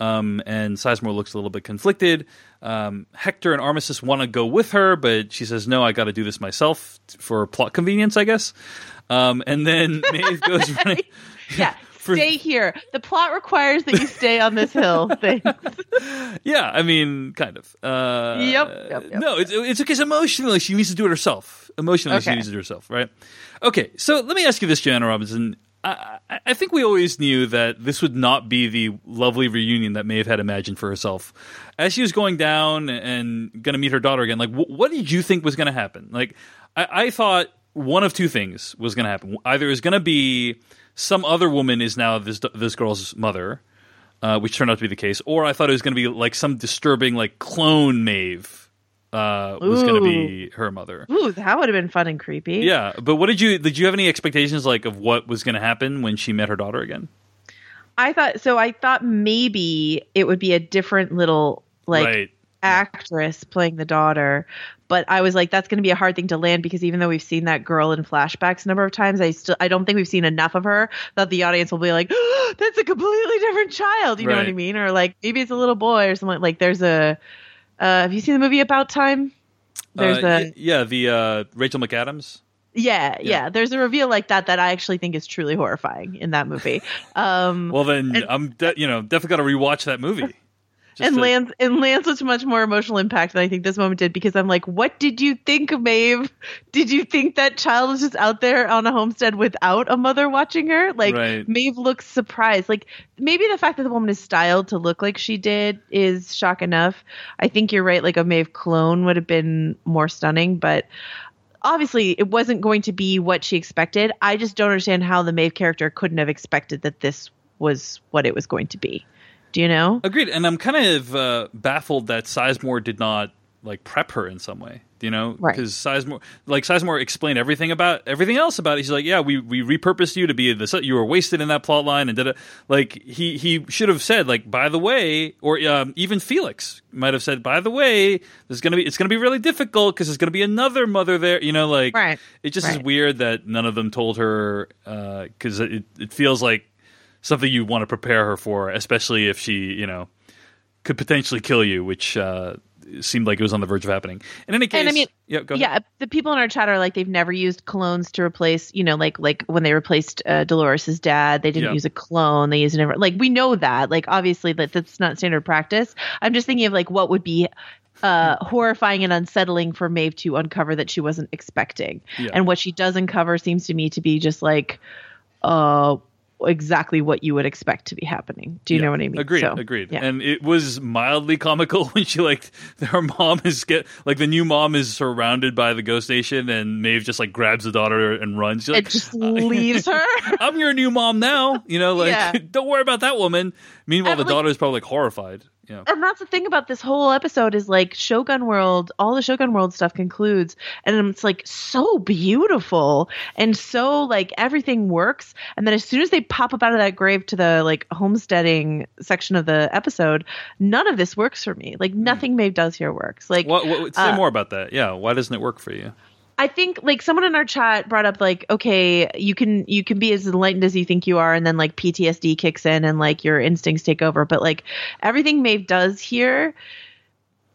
Um, and Sizemore looks a little bit conflicted. Um, Hector and Armistice want to go with her, but she says, "No, I got to do this myself for plot convenience, I guess." Um, and then Maeve goes running. yeah, for Stay here. The plot requires that you stay on this hill. Thing. yeah, I mean, kind of. Uh, Yep, yep, yep. No, it's it's okay. So emotionally, she needs to do it herself. Emotionally, she needs to do it herself, right? Okay, so let me ask you this, Joanna Robinson. I, I, think we always knew that this would not be the lovely reunion that Maeve had imagined for herself. As she was going down and going to meet her daughter again, like, wh- what did you think was going to happen? Like, I, I thought one of two things was going to happen. Either it was going to be some other woman is now this this girl's mother, uh, which turned out to be the case, or I thought it was going to be like some disturbing like clone Maeve uh, was going to be her mother. Ooh, that would have been fun and creepy. Yeah, but what did you did you have any expectations like of what was going to happen when she met her daughter again? I thought so. I thought maybe it would be a different little like right. actress playing the daughter. But I was like, that's going to be a hard thing to land because even though we've seen that girl in flashbacks a number of times, I still I don't think we've seen enough of her that the audience will be like, that's a completely different child. You know what I mean? Or like maybe it's a little boy or something. Like there's a. Uh, have you seen the movie About Time? There's Uh, a yeah, the uh, Rachel McAdams. yeah, Yeah. yeah There's a reveal like that that I actually think is truly horrifying in that movie. Um, Well, then And- I'm de- you know definitely got to rewatch that movie. Just and to- lands and lands with much more emotional impact than I think this moment did because I'm like, what did you think, Maeve? Did you think that child was just out there on a homestead without a mother watching her? Like Right. Maeve looks surprised. Like maybe the fact that the woman is styled to look like she did is shock enough. I think you're right. Like a Maeve clone would have been more stunning, but obviously it wasn't going to be what she expected. I just don't understand how the Maeve character couldn't have expected that this was what it was going to be. Do you know? Agreed, and I'm kind of uh, baffled that Sizemore did not like prep her in some way. Do You know, Right. Because Sizemore, like Sizemore, explained everything about everything else about it. He's like, "Yeah, we we repurposed you to be this. You were wasted in that plot line, and did it." Like he he should have said, like, by the way, or um, even Felix might have said, by the way, there's gonna be it's gonna be really difficult because there's gonna be another mother there. You know, like Right. it just is weird that none of them told her because it it feels like something you want to prepare her for, especially if she, you know, could potentially kill you, which uh, seemed like it was on the verge of happening. In any case, And I mean, yeah, yeah, the people in our chat are like they've never used clones to replace, you know, like like when they replaced uh, Dolores's dad, they didn't Yeah. use a clone. They used an like we know that, like obviously that that's not standard practice. I'm just thinking of like what would be uh horrifying and unsettling for Maeve to uncover that she wasn't expecting. Yeah. And what she does uncover seems to me to be just like uh exactly what you would expect to be happening. Do you Yeah. know what I mean? Agreed, So, agreed. Yeah. And it was mildly comical when she like her mom is get like the new mom is surrounded by the ghost nation, and Maeve just like grabs the daughter and runs. She's it like, just uh, leaves her. "I'm your new mom now." You know, like Yeah. don't worry about that woman. Meanwhile, And, the like- daughter is probably like horrified. Yeah. and that's the thing about this whole episode is like Shogun World, all the Shogun World stuff concludes, and it's like so beautiful and so like everything works. And then as soon as they pop up out of that grave to the like homesteading section of the episode, none of this works for me. Like nothing Maeve does here works. Like What, what, say uh, more about that. Yeah. Why doesn't it work for you? I think like someone in our chat brought up like okay you can you can be as enlightened as you think you are and then like PTSD kicks in and like your instincts take over. But like everything Maeve does here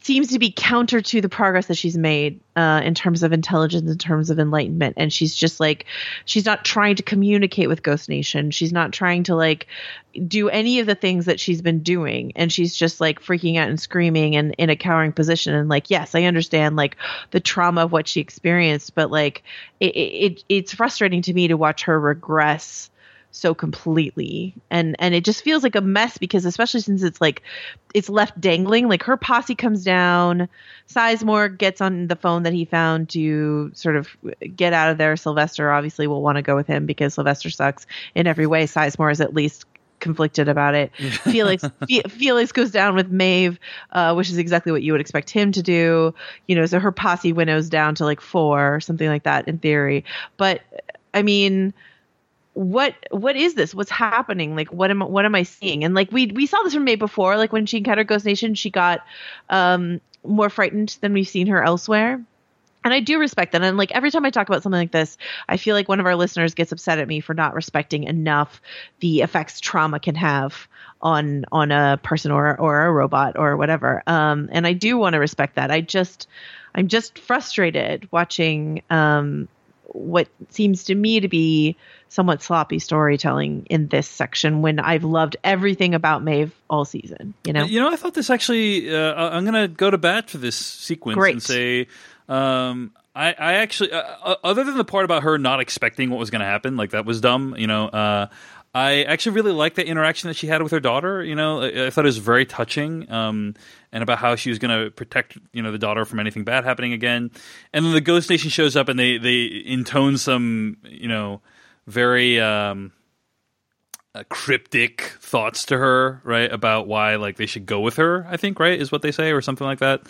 seems to be counter to the progress that she's made uh, in terms of intelligence in terms of enlightenment. And she's just like she's not trying to communicate with Ghost Nation. She's not trying to like do any of the things that she's been doing. And she's just like freaking out and screaming and in a cowering position. And like yes i understand like the trauma of what she experienced. But like it, it it's frustrating to me to watch her regress so completely and and it just feels like a mess because especially since it's like it's left dangling like her posse comes down sizemore gets on the phone that he found to sort of get out of there sylvester obviously will want to go with him because sylvester sucks in every way sizemore is at least conflicted about it. Felix Fe- Felix goes down with Maeve, uh, which is exactly what you would expect him to do. You know, so her posse winnows down to like four or something like that in theory. But I mean, what what is this? What's happening? Like what am what am I seeing? And like we we saw this from Maeve before. Like when she encountered Ghost Nation, she got um, more frightened than we've seen her elsewhere. And I do respect that. And like every time I talk about something like this, I feel like one of our listeners gets upset at me for not respecting enough the effects trauma can have on on a person or or a robot or whatever. Um, and I do want to respect that. I just I'm just frustrated watching um, what seems to me to be somewhat sloppy storytelling in this section when I've loved everything about Maeve all season. You know, You know, I thought this actually. Uh, I'm going to go to bat for this sequence Great. and say, um, I, I actually, uh, uh, other than the part about her not expecting what was going to happen, like that was dumb. You know, uh, I actually really liked the interaction that she had with her daughter. You know, I, I thought it was very touching, um, and about how she was going to protect, you know, the daughter from anything bad happening again. And then the Ghost Nation shows up and they they intone some, you know, very. Um, uh, cryptic thoughts to her, right? About why like they should go with her. I think right is what they say or something like that.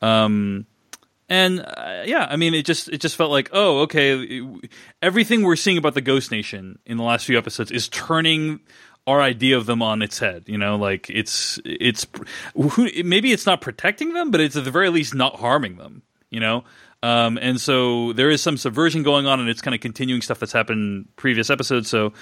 Um, and uh, yeah, I mean, it just it just felt like oh, okay, everything we're seeing about the Ghost Nation in the last few episodes is turning our idea of them on its head. You know, like it's it's who, maybe it's not protecting them, but it's at the very least not harming them. You know. Um, and so there is some subversion going on, and it's kind of continuing stuff that's happened previous episodes. So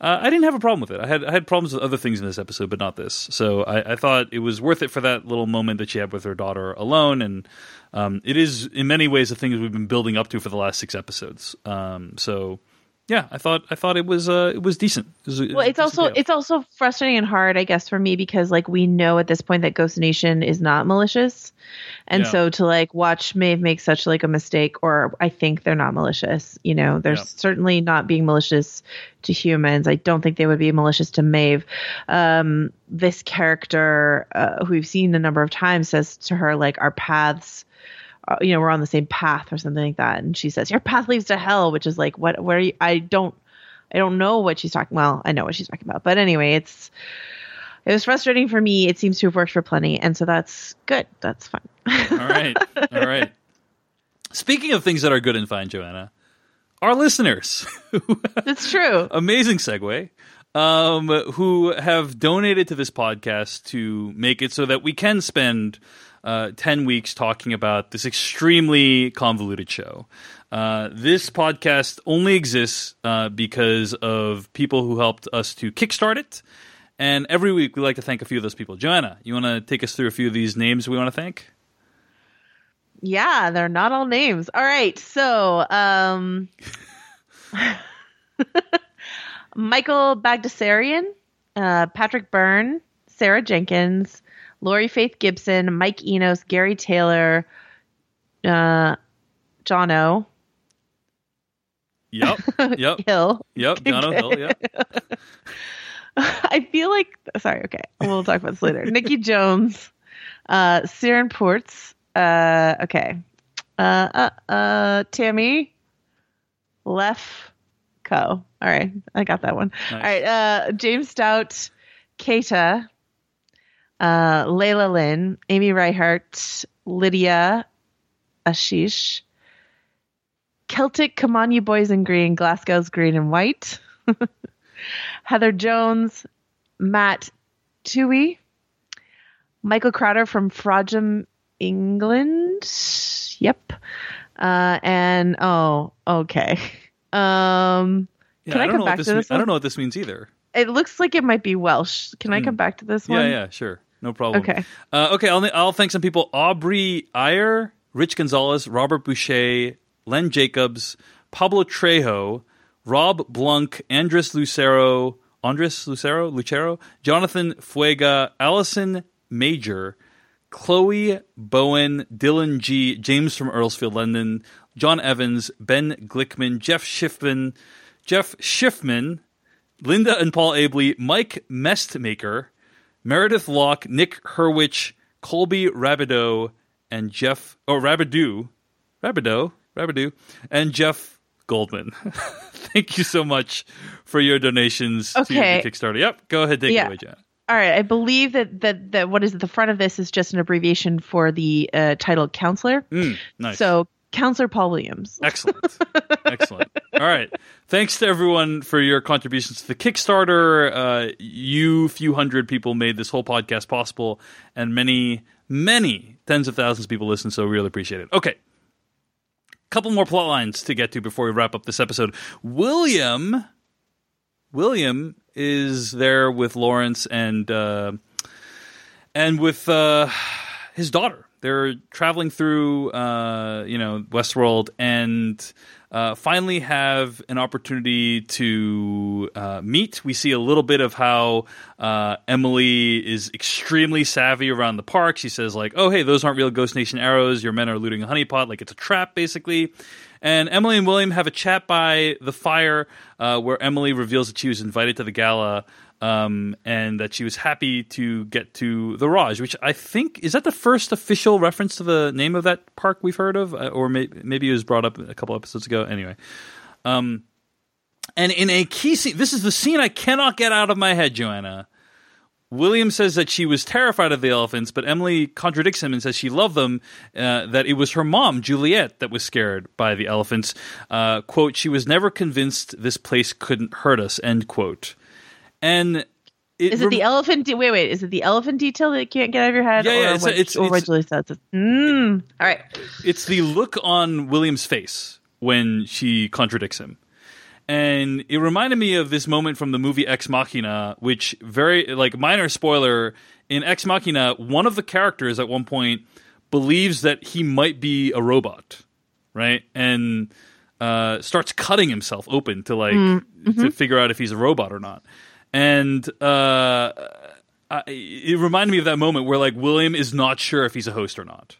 uh, I didn't have a problem with it. I had I had problems with other things in this episode, but not this. So I, I thought it was worth it for that little moment that she had with her daughter alone, and um, it is in many ways the things we've been building up to for the last six episodes. Um, so yeah, I thought I thought it was uh, it was decent. It was well, it's also it's also frustrating and hard, I guess, for me because like we know at this point that Ghost Nation is not malicious, and Yeah. so to like watch Maeve make such like a mistake, or I think they're not malicious. You know, they're Yeah. certainly not being malicious to humans. I don't think they would be malicious to Maeve. Um, this character, uh, who we've seen a number of times, says to her like, "Our paths." Uh, You know, we're on the same path, or something like that, and she says, "Your path leads to hell," which is like, what? Where are you? I don't I don't know what she's talking. Well, I know what she's talking about, but anyway, it's it was frustrating for me. It seems to have worked for plenty, and so that's good. That's fine. All right. All right. Speaking of things that are good and fine, Joanna, our listeners, It's true. amazing segue, um, who have donated to this podcast to make it so that we can spend uh, 10 weeks talking about this extremely convoluted show. Uh, this podcast only exists uh, because of people who helped us to kickstart it. And every week we like to thank a few of those people. Joanna, you want to take us through a few of these names we want to thank? Yeah, they're not all names. All right, so um, Michael Bagdasarian, uh, Patrick Byrne, Sarah Jenkins, Lori Faith Gibson, Mike Enos, Gary Taylor, uh, John O. Yep. Yep. Hill. Yep. John O'Hill. Yep. I feel like sorry, okay. We'll talk about this later. Nikki Jones, uh Siren Ports, uh okay. Uh uh uh Tammy Lef Co. All right. I got that one. Nice. All right. Uh James Stout, Keita, uh Layla Lynn, Amy Reihart, Lydia Ashish, Celtic Come On You Boys in Green, Glasgow's Green and White. Heather Jones, Matt Tui, Michael Crowder from Frodsham, England. Yep. Uh, and oh, okay. Um, Yeah, Can I don't come know back what this to means. this I don't know what this means either. it looks like it might be Welsh. Can I come back to this one? Hmm. Yeah, yeah, sure. No problem. Okay. Uh, okay, I'll, I'll thank some people. Aubrey Iyer, Rich Gonzalez, Robert Boucher, Len Jacobs, Pablo Trejo, Rob Blunk, Andres Lucero, Andres Lucero, Lucero, Jonathan Fuega, Allison Major, Chloe Bowen, Dylan G, James from Earlsfield, London, John Evans, Ben Glickman, Jeff Schiffman, Jeff Schiffman, Linda and Paul Abley, Mike Mestmaker, Meredith Locke, Nick Hurwich, Colby Rabideau, and Jeff oh Rabideau, Rabideau, Rabideau, and Jeff Goldman. Thank you so much for your donations Okay. to the Kickstarter. Yep, go ahead, take Yeah. it away, Jen. All right. I believe that that that what is at the front of this is just an abbreviation for the uh, title counselor. Mm, nice. So counselor Paul Williams. Excellent. Excellent. All right. Thanks to everyone for your contributions to the Kickstarter. Uh, you, few hundred people, made this whole podcast possible, and many, many tens of thousands of people listen, so really appreciate it. Okay. Couple more plot lines to get to before we wrap up this episode. William, William is there with Lawrence and uh, and with uh, his daughter. They're traveling through, uh, you know, Westworld, and uh, finally have an opportunity to uh, meet. We see a little bit of how uh, Emily is extremely savvy around the park. She says, like, "Oh, hey, those aren't real Ghost Nation arrows. Your men are looting a honeypot. Like it's a trap, basically." And Emily and William have a chat by the fire, uh, where Emily reveals that she was invited to the gala um, and that she was happy to get to the Raj, which I think is that the first official reference to the name of that park we've heard of, uh, or may- maybe it was brought up a couple episodes ago. Anyway, um, and in a key scene, this is the scene I cannot get out of my head, Joanna. William says that she was terrified of the elephants, but Emily contradicts him and says she loved them. Uh, that it was her mom, Juliet, that was scared by the elephants. Uh, "Quote: She was never convinced this place couldn't hurt us." End quote. And it is it rem- the elephant? De- wait, wait. Is it the elephant detail that you can't get out of your head? Yeah, yeah. Or it's, what, it's, or Julie says. Mm. All right. It's the look on William's face when she contradicts him. And it reminded me of this moment from the movie Ex Machina, which very like minor spoiler in Ex Machina, one of the characters at one point believes that he might be a robot, right? And uh, starts cutting himself open to like mm-hmm. to figure out if he's a robot or not and uh, I, it reminded me of that moment where like William is not sure if he's a host or not,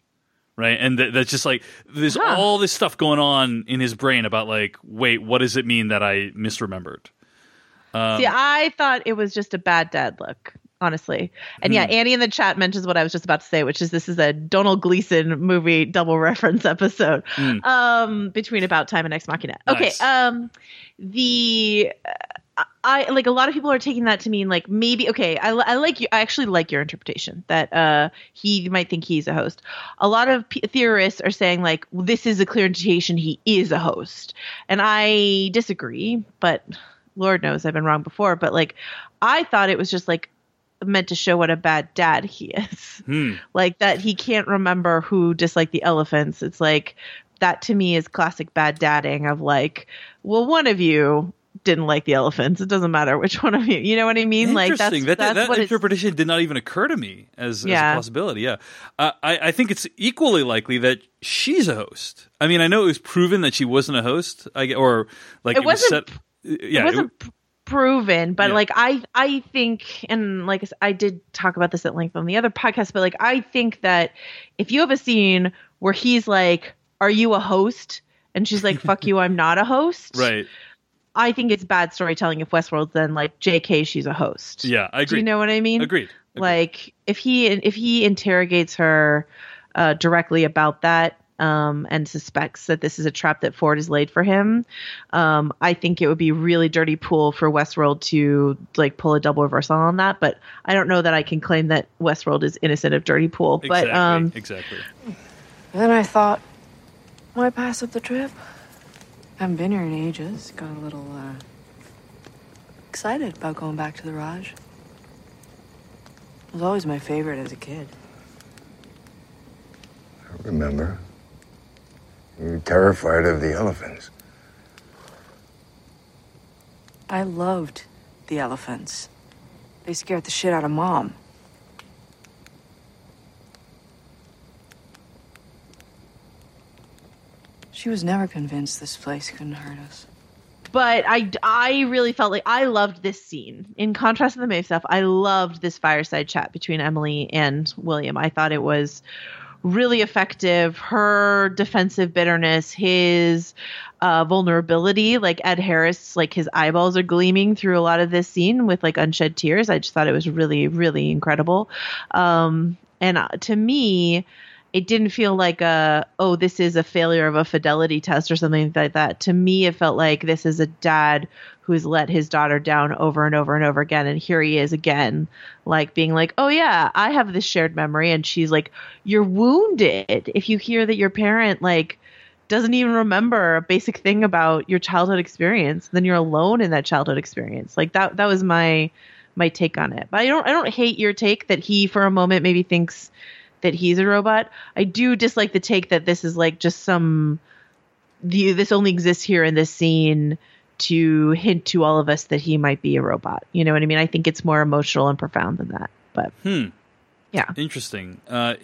right? And th- that's just like there's huh. all this stuff going on in his brain about like, wait, what does it mean that I misremembered? Um, See, I thought it was just a bad dad look honestly. And yeah, hmm. Annie in the chat mentions what I was just about to say, which is this is a Domhnall Gleeson movie double reference episode mm. um, between About Time and Ex Machina. Nice. Okay, um, the I like a lot of people are taking that to mean like maybe okay I, I like you I actually like your interpretation that uh he might think he's a host. A lot of p- theorists are saying like well, this is a clear indication he is a host, and I disagree. But Lord knows I've been wrong before. But like I thought it was just like meant to show what a bad dad he is, hmm. like that he can't remember who disliked the elephants. It's like that to me is classic bad dadding of like well one of you didn't like the elephants. It doesn't matter which one of you. You know what I mean? Like that's that, that's that interpretation did not even occur to me as, yeah. as a possibility. Yeah, uh, I, I think it's equally likely that she's a host. I mean, I know it was proven that she wasn't a host, I, or like it, it wasn't. Was set, yeah, it wasn't. It, proven but yeah. like i i think and like i did talk about this at length on the other podcast but like i think that if you have a scene where he's like are you a host and she's like fuck you i'm not a host right I think it's bad storytelling if Westworld's then like JK she's a host. Yeah, I agree. Do you know what I mean? Agreed. Agreed. Like if he if he interrogates her uh, directly about that um, and suspects that this is a trap that Ford has laid for him, um, I think it would be really dirty pool for Westworld to like pull a double reversal on that. But I don't know that I can claim that Westworld is innocent of dirty pool. Exactly, but um, exactly. Then I thought, why pass up the trip? I Haven't been here in ages. Got a little, uh, excited about going back to the Raj. It was always my favorite as a kid. I remember. You were terrified of the elephants. I loved the elephants. They scared the shit out of Mom. She was never convinced this place couldn't hurt us. But I, I really felt like I loved this scene. In contrast to the Maeve stuff, I loved this fireside chat between Emily and William. I thought it was really effective. Her defensive bitterness, his uh, vulnerability, like Ed Harris, like his eyeballs are gleaming through a lot of this scene with like unshed tears. I just thought it was really, really incredible. Um, and uh, to me, it didn't feel like a oh this is a failure of a fidelity test or something like that. To me it felt like this is a dad who's let his daughter down over and over and over again and here he is again like being like oh yeah i have this shared memory. And she's like you're wounded if you hear that your parent like doesn't even remember a basic thing about your childhood experience. Then you're alone in that childhood experience. Like that that was my my take on it. But i don't i don't hate your take that he for a moment maybe thinks that he's a robot. I do dislike the take that this is like just some the this only exists here in this scene to hint to all of us that he might be a robot. You know what I mean? I think it's more emotional and profound than that. But hmm. Yeah. Interesting. Uh,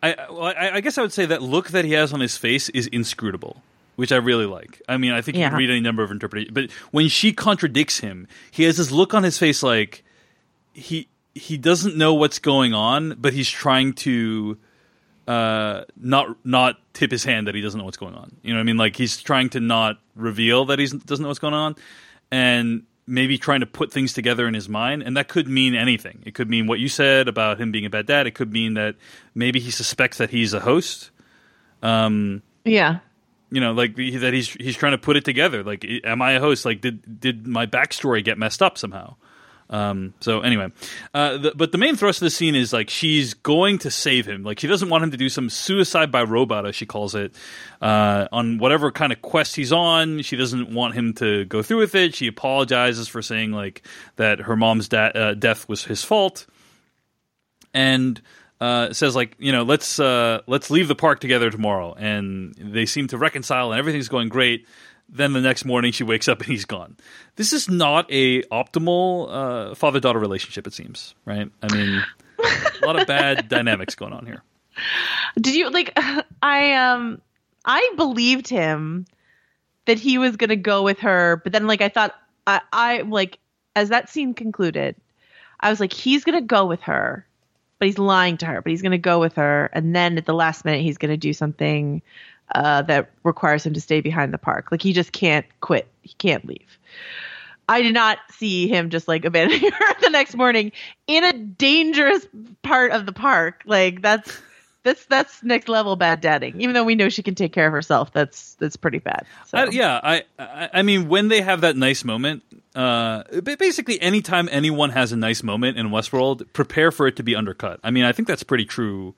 I, I I guess I would say that look that he has on his face is inscrutable, which I really like. I mean, I think you can read any number of interpretations, but when she contradicts him, he has this look on his face like he he doesn't know what's going on, but he's trying to uh, not not tip his hand that he doesn't know what's going on. You know what I mean? Like he's trying to not reveal that he doesn't know what's going on, and maybe trying to put things together in his mind. And that could mean anything. It could mean what you said about him being a bad dad. It could mean that maybe he suspects that he's a host. Um, Yeah. you know, like that he's he's trying to put it together. Like, am I a host? Like, did did my backstory get messed up somehow? Um, so anyway, uh, the, but the main thrust of the scene is like she's going to save him. Like she doesn't want him to do some suicide by robot, as she calls it, uh, on whatever kind of quest he's on. She doesn't want him to go through with it. She apologizes for saying like that her mom's da- uh, death was his fault, and uh, says like you know let's uh, let's leave the park together tomorrow. And they seem to reconcile, and everything's going great. Then the next morning she wakes up and he's gone. This is not a optimal uh, father daughter relationship. It seems right. I mean, a lot of bad dynamics going on here. Did you like I um I believed him that he was gonna go with her, but then like I thought I, I like as that scene concluded, I was like, he's gonna go with her, but he's lying to her, but he's gonna go with her, and then at the last minute he's gonna do something uh, that requires him to stay behind the park. Like he just can't quit. He can't leave. I did not see him just like abandoning her the next morning in a dangerous part of the park. Like that's that's that's next level bad dadding. Even though we know she can take care of herself, that's that's pretty bad. So. I, yeah, I, I I mean when they have that nice moment, uh, ba- basically anytime anyone has a nice moment in Westworld, prepare for it to be undercut. I mean, I think that's pretty true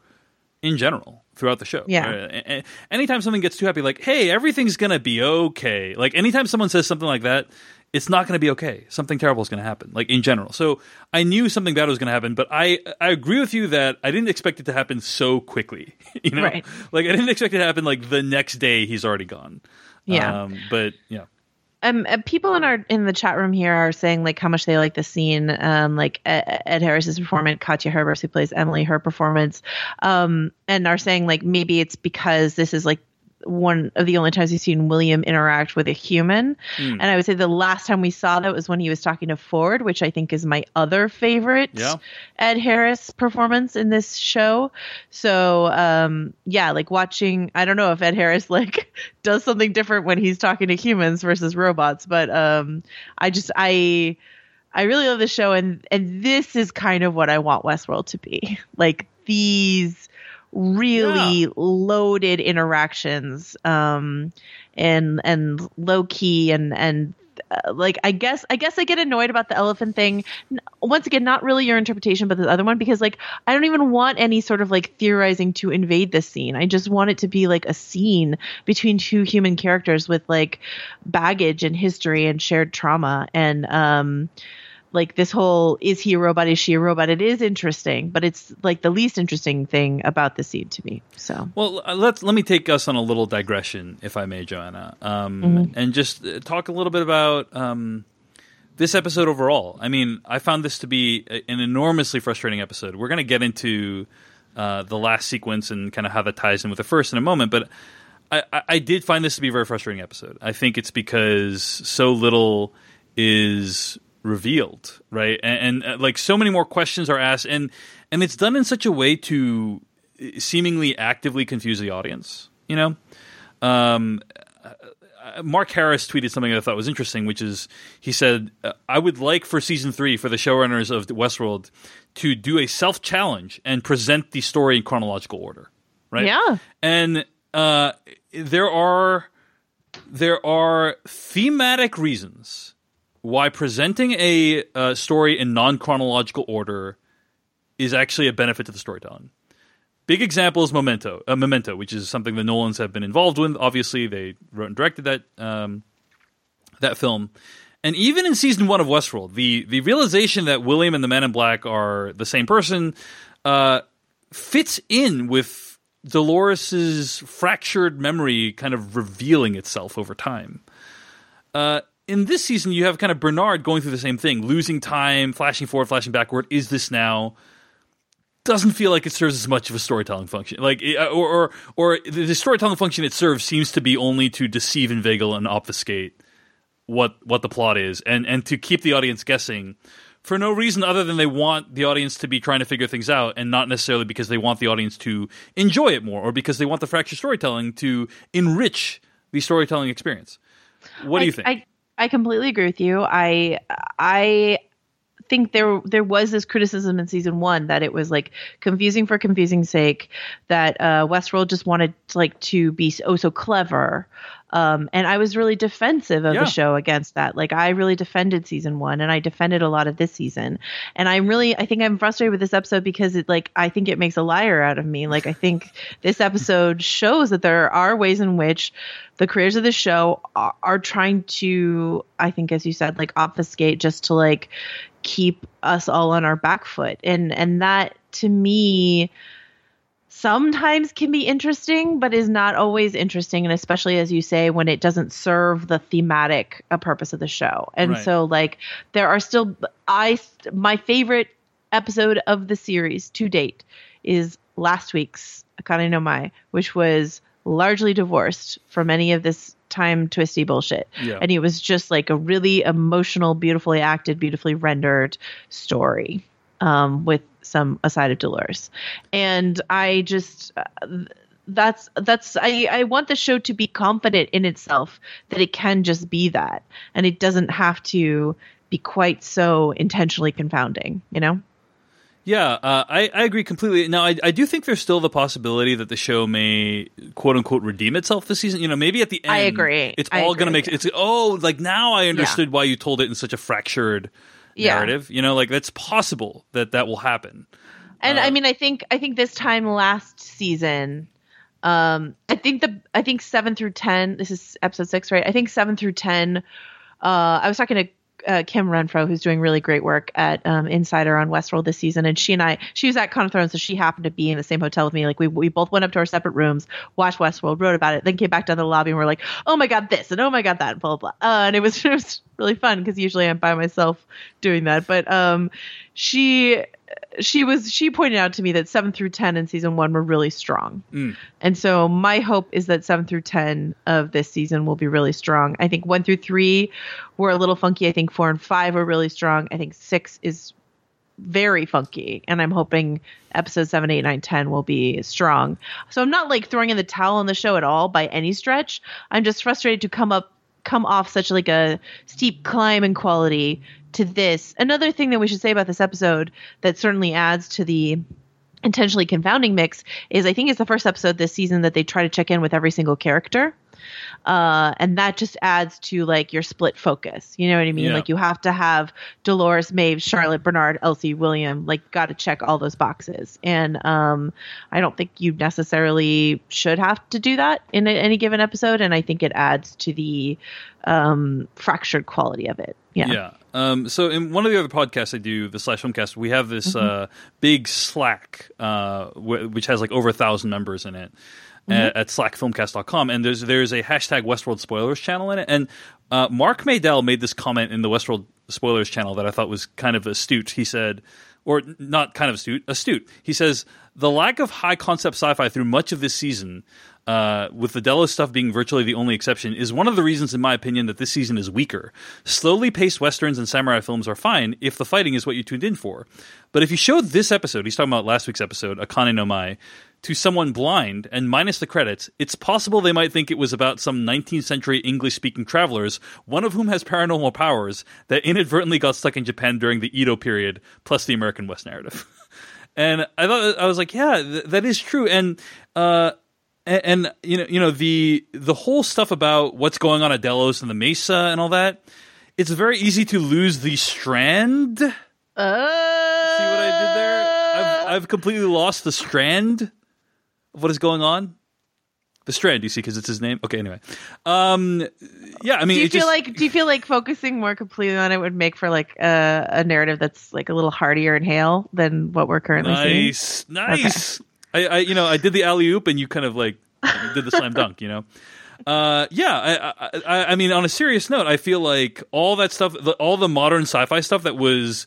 in general throughout the show. Yeah. right? Anytime something gets too happy, like hey, everything's gonna be okay. Like anytime someone says something like that. It's not going to be okay. Something terrible is going to happen, like in general. So I knew something bad was going to happen, but I I agree with you that I didn't expect it to happen so quickly. You know, Right. like I didn't expect it to happen like the next day he's already gone. Yeah. Um, but yeah. Um, uh, people in our in the chat room here are saying like how much they like the scene, um, like Ed, Harris's performance, Katja Herbers who plays Emily, her performance, um, and are saying like maybe it's because this is like one of the only times we've seen William interact with a human, and I would say the last time we saw that was when he was talking to Ford, which I think is my other favorite Yeah. Ed Harris performance in this show. So um yeah, like watching I don't know if Ed Harris like does something different when he's talking to humans versus robots, but um I just I I really love the show and and this is kind of what I want Westworld to be. Like these really Yeah. loaded interactions um and and low key and and uh, like I guess I guess I get annoyed about the elephant thing. Once again, not really your interpretation, but the other one because like I don't even want any sort of like theorizing to invade this scene. I just want it to be like a scene between two human characters with like baggage and history and shared trauma and um like this whole is he a robot is she a robot it is interesting but it's like the least interesting thing about the scene to me so Well, uh, let's let me take us on a little digression, if I may, Joanna, um, Mm-hmm. and just uh, talk a little bit about um, this episode overall. I mean, I found this to be a- an enormously frustrating episode. We're going to get into uh, the last sequence and kind of how that ties in with the first in a moment, but. I- I did find this to be a very frustrating episode. I think it's because so little is revealed, right? And, and uh, like so many more questions are asked, and and it's done in such a way to uh, seemingly actively confuse the audience. You know, um, uh, Mark Harris tweeted something that I thought was interesting, which is he said, uh, "I would like for season three for the showrunners of Westworld to do a self challenge and present the story in chronological order." Right? Yeah. and uh, there are there are thematic reasons why presenting a uh, story in non chronological order is actually a benefit to the storytelling. Big example is Memento, uh, Memento, which is something the Nolans have been involved with. Obviously, they wrote and directed that um, that film. And even in season one of Westworld, the the realization that William and the Man in Black are the same person uh, fits in with Dolores's fractured memory kind of revealing itself over time. Uh, in this season, you have kind of Bernard going through the same thing, losing time, flashing forward, flashing backward. Is this now? doesn't feel like it serves as much of a storytelling function. Like, uh, or or, or the storytelling function it serves seems to be only to deceive, inveigle, and obfuscate what what the plot is, and and to keep the audience guessing for no reason other than they want the audience to be trying to figure things out, and not necessarily because they want the audience to enjoy it more, or because they want the fractured storytelling to enrich the storytelling experience. What do I, you think? I, I completely agree with you. I I think there there was this criticism in season one that it was like confusing for confusing sake that uh, Westworld just wanted like to be oh so clever, um, and I was really defensive of Yeah. the show against that. Like I really defended season one, and I defended a lot of this season, and I'm really I think I'm frustrated with this episode because it like I think it makes a liar out of me. Like I think this episode shows that there are ways in which the creators of the show are, are trying to i think as you said like obfuscate just to like keep us all on our back foot. And and that to me sometimes can be interesting but is not always interesting. And especially as you say when it doesn't serve the thematic uh, purpose of the show. And Right. so like there are still i my favorite episode of the series to date is last week's akane no mai which was largely divorced from any of this time twisty bullshit Yeah. and it was just like a really emotional beautifully acted beautifully rendered story um, with some aside of Dolores. And I just uh, th- that's that's I, I want the show to be confident in itself that it can just be that and it doesn't have to be quite so intentionally confounding, you know? Yeah, uh, I, I agree completely. Now, I, I do think there's still the possibility that the show may quote unquote redeem itself this season. You know, maybe at the end, I agree. It's I all going to make it's oh, like now I understood why you told it in such a fractured Yeah. narrative. You know, like that's possible that that will happen. And Uh, I mean, I think I think this time last season, um, I think the I think seven through ten. This is episode six, right? I think seven through ten. Uh, I was talking to uh, Kim Renfro, who's doing really great work at um, Insider on Westworld this season, and she and I, she was at Con of Thrones, so she happened to be in the same hotel with me. Like we we both went up to our separate rooms, watched Westworld, wrote about it, then came back down to the lobby and we're like, oh my god, this and oh my god that, and blah blah. blah. Uh, and it was it was really fun because usually I'm by myself doing that, but um, she she was she pointed out to me that 7 through 10 in season 1 were really strong. Mm. And so my hope is that 7 through 10 of this season will be really strong. I think 1 through 3 were a little funky. I think 4 and 5 were really strong. I think 6 is very funky and I'm hoping episodes 7, 8, 9, 10 will be strong. So I'm not like throwing in the towel on the show at all by any stretch. I'm just frustrated to come up come off such like a steep climb in quality to this. Another thing that we should say about this episode that certainly adds to the intentionally confounding mix is I think it's the first episode this season that they try to check in with every single character. Uh, and that just adds to like your split focus. You know what I mean? Yeah. Like you have to have Dolores, Maeve, Charlotte, Bernard, Elsie, William, like got to check all those boxes. And um, I don't think you necessarily should have to do that in a, any given episode. And I think it adds to the um, fractured quality of it. Yeah. Yeah. Um, so in one of the other podcasts I do, the Slashfilmcast, we have this uh, big Slack, uh, wh- which has like over a thousand members in it. At, at slashfilmcast.com and there's there's a hashtag Westworld spoilers channel in it and uh, Mark Maydell made this comment in the Westworld spoilers channel that I thought was kind of astute. He said, or not kind of astute, astute. He says the lack of high concept sci-fi through much of this season, uh, with the Delos stuff being virtually the only exception, is one of the reasons, in my opinion, that this season is weaker. Slowly paced westerns and samurai films are fine if the fighting is what you tuned in for. But if you showed this episode, he's talking about last week's episode, Akane no Mai, to someone blind and minus the credits, it's possible they might think it was about some 19th century English speaking travelers, one of whom has paranormal powers, that inadvertently got stuck in Japan during the Edo period, plus the American West narrative. and I thought I was like, yeah, th- that is true. And uh, and, and you know, you know the the whole stuff about what's going on at Delos and the Mesa and all that. It's very easy to lose the strand. See Uh, what I did there? I've, I've completely lost the strand of what is going on. The strand, you see, because it's his name. Okay, anyway, um, yeah, I mean, do you feel just- like do you feel like focusing more completely on it would make for like a, a narrative that's like a little heartier in hail than what we're currently seeing? Nice, nice. I, I, you know, I did the alley oop, and you kind of like did the slam dunk. You know, uh, yeah. I, I, I- I mean, on a serious note, I feel like all that stuff, the, all the modern sci-fi stuff that was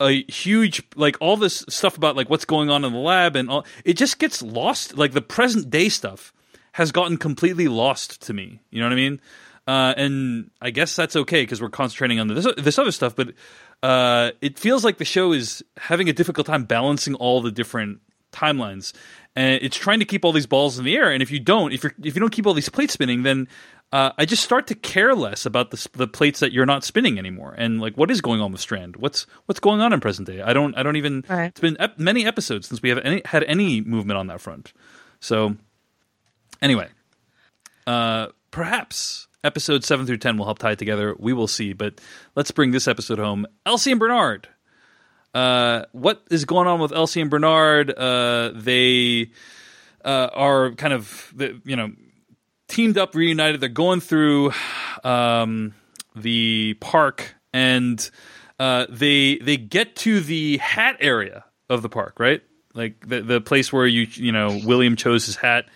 a huge like all this stuff about like what's going on in the lab and all it just gets lost. Like the present day stuff has gotten completely lost to me. You know what i mean? Uh, and i guess that's okay because we're concentrating on this this other stuff but uh, it feels like the show is having a difficult time balancing all the different timelines. And it's trying to keep all these balls in the air. And if you don't if you if you don't keep all these plates spinning then uh, I just start to care less about the the plates that you're not spinning anymore, and like what is going on with Strand? What's what's going on in present day? I don't I don't even. Right. It's been ep- many episodes since we have any, had any movement on that front. So anyway, uh, perhaps episodes seven through ten will help tie it together. We will see, but let's bring this episode home. Elsie and Bernard. Uh, what is going on with Elsie and Bernard? Uh, they uh, are kind of the, you know teamed up, reunited. They're going through um, the park, and uh, they they get to the hat area of the park, right? Like the the place where you you know William chose his hat.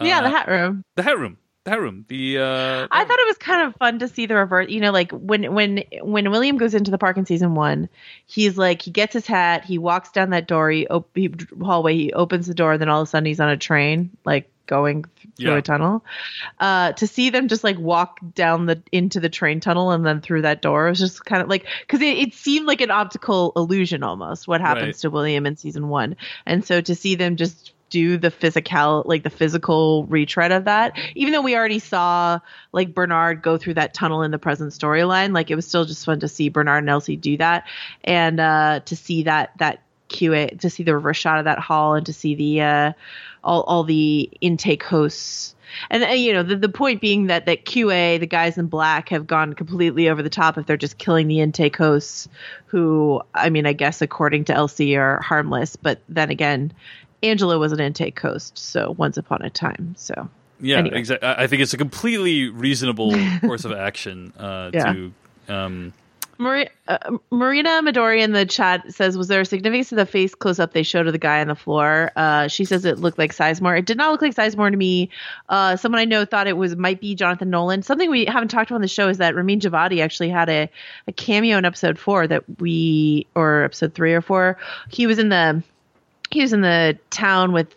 yeah, Uh, the hat room. the hat room, the hat room. The uh, I thought it was kind of fun to see the reverse. You know, like when when when William goes into the park in season one, he's like he gets his hat, he walks down that door, he, op- he hallway, he opens the door, and then all of a sudden he's on a train, like going through Yeah. a tunnel. Uh, to see them just like walk down the into the train tunnel and then through that door was just kind of like because it, it seemed like an optical illusion almost what happens Right. to William in season one, and so to see them just do the physical like the physical retread of that even though we already saw like bernard go through that tunnel in the present storyline like it was still just fun to see bernard and elsie do that and uh to see that that qa to see the reverse shot of that hall and to see the uh all, all the intake hosts and uh, you know the, the point being that that qa the guys in black have gone completely over the top if they're just killing the intake hosts who i mean i guess according to Elsie are harmless but then again angela was an intake host so once upon a time so yeah, anyway. exactly. I think it's a completely reasonable course of action uh, Yeah. to. Um, Uh, Marina Midori in the chat says, "Was there a significance to the face close up they showed of the guy on the floor?" Uh, she says it looked like Sizemore. It did not look like Sizemore to me. Uh, someone I know thought it was might be Jonathan Nolan. Something we haven't talked about on the show is that Ramin Djawadi actually had a, a cameo in episode four that we or episode three or four. He was in the he was in the town with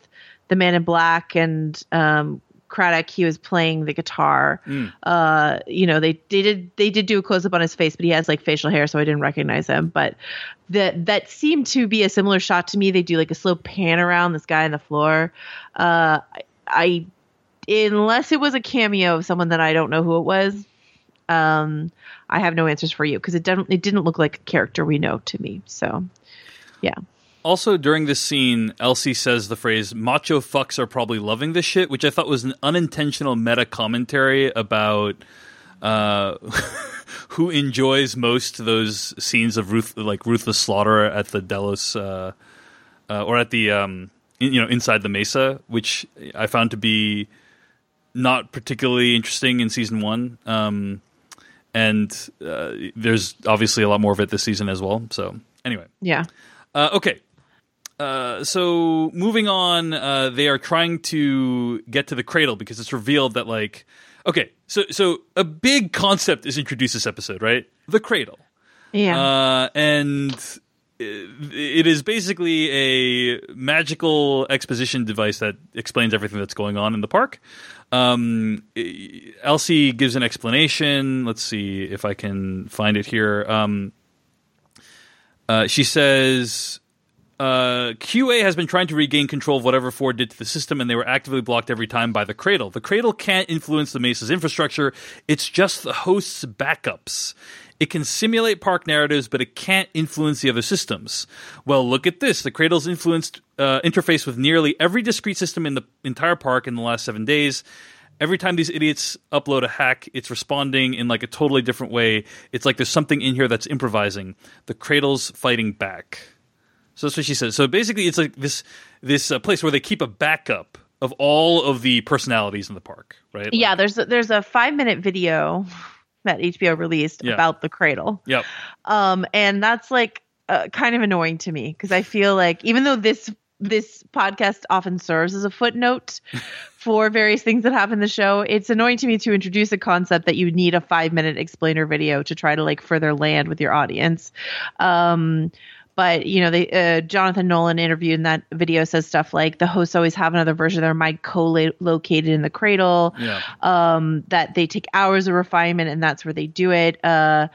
the man in black and um Craddock, he was playing the guitar. Uh, you know, they, they did they did do a close up on his face, but he has like facial hair, so I didn't recognize him. But that that seemed to be a similar shot to me. They do like a slow pan around this guy on the floor. Uh, I, I unless it was a cameo of someone that I don't know who it was. Um, I have no answers for you because it didn't it didn't look like a character we know to me. So, yeah. Also, during this scene, Elsie says the phrase "macho fucks are probably loving this shit," which I thought was an unintentional meta commentary about uh, who enjoys most those scenes of ruth like ruthless slaughter at the Delos uh, uh, or at the um, in, you know inside the Mesa, which I found to be not particularly interesting in season one. Um, and uh, there's obviously a lot more of it this season as well. So anyway. Yeah. Uh, okay. Uh, so moving on, uh, they are trying to get to the cradle because it's revealed that like, okay, so so a big concept is introduced this episode, right? The cradle, Yeah. uh, and it it is basically a magical exposition device that explains everything that's going on in the park. Um, Elsie gives an explanation. Let's see if I can find it here. Um, uh, she says uh, QA has been trying to regain control of whatever Ford did to the system, and they were actively blocked every time by the Cradle. The Cradle can't influence the Mesa's infrastructure; it's just the host's backups. It can simulate park narratives, but it can't influence the other systems. Well, look at this: the Cradle's influenced uh, interface with nearly every discrete system in the entire park in the last seven days. Every time these idiots upload a hack, it's responding in like a totally different way. It's like there's something in here that's improvising. The Cradle's fighting back. So that's what she says. So basically, it's like this this uh, place where they keep a backup of all of the personalities in the park, right? Like- yeah, there's a, there's a five minute video that HBO released Yeah. about the cradle. Yep. Um, and that's like uh, kind of annoying to me because I feel like even though this this podcast often serves as a footnote for various things that happen in the show, it's annoying to me to introduce a concept that you need a five minute explainer video to try to like further land with your audience. Um, but you know, they uh, Jonathan Nolan interviewed in that video says stuff like the hosts always have another version of their mind co-located in the cradle. Yeah. Um, that they take hours of refinement, and that's where they do it. Uh,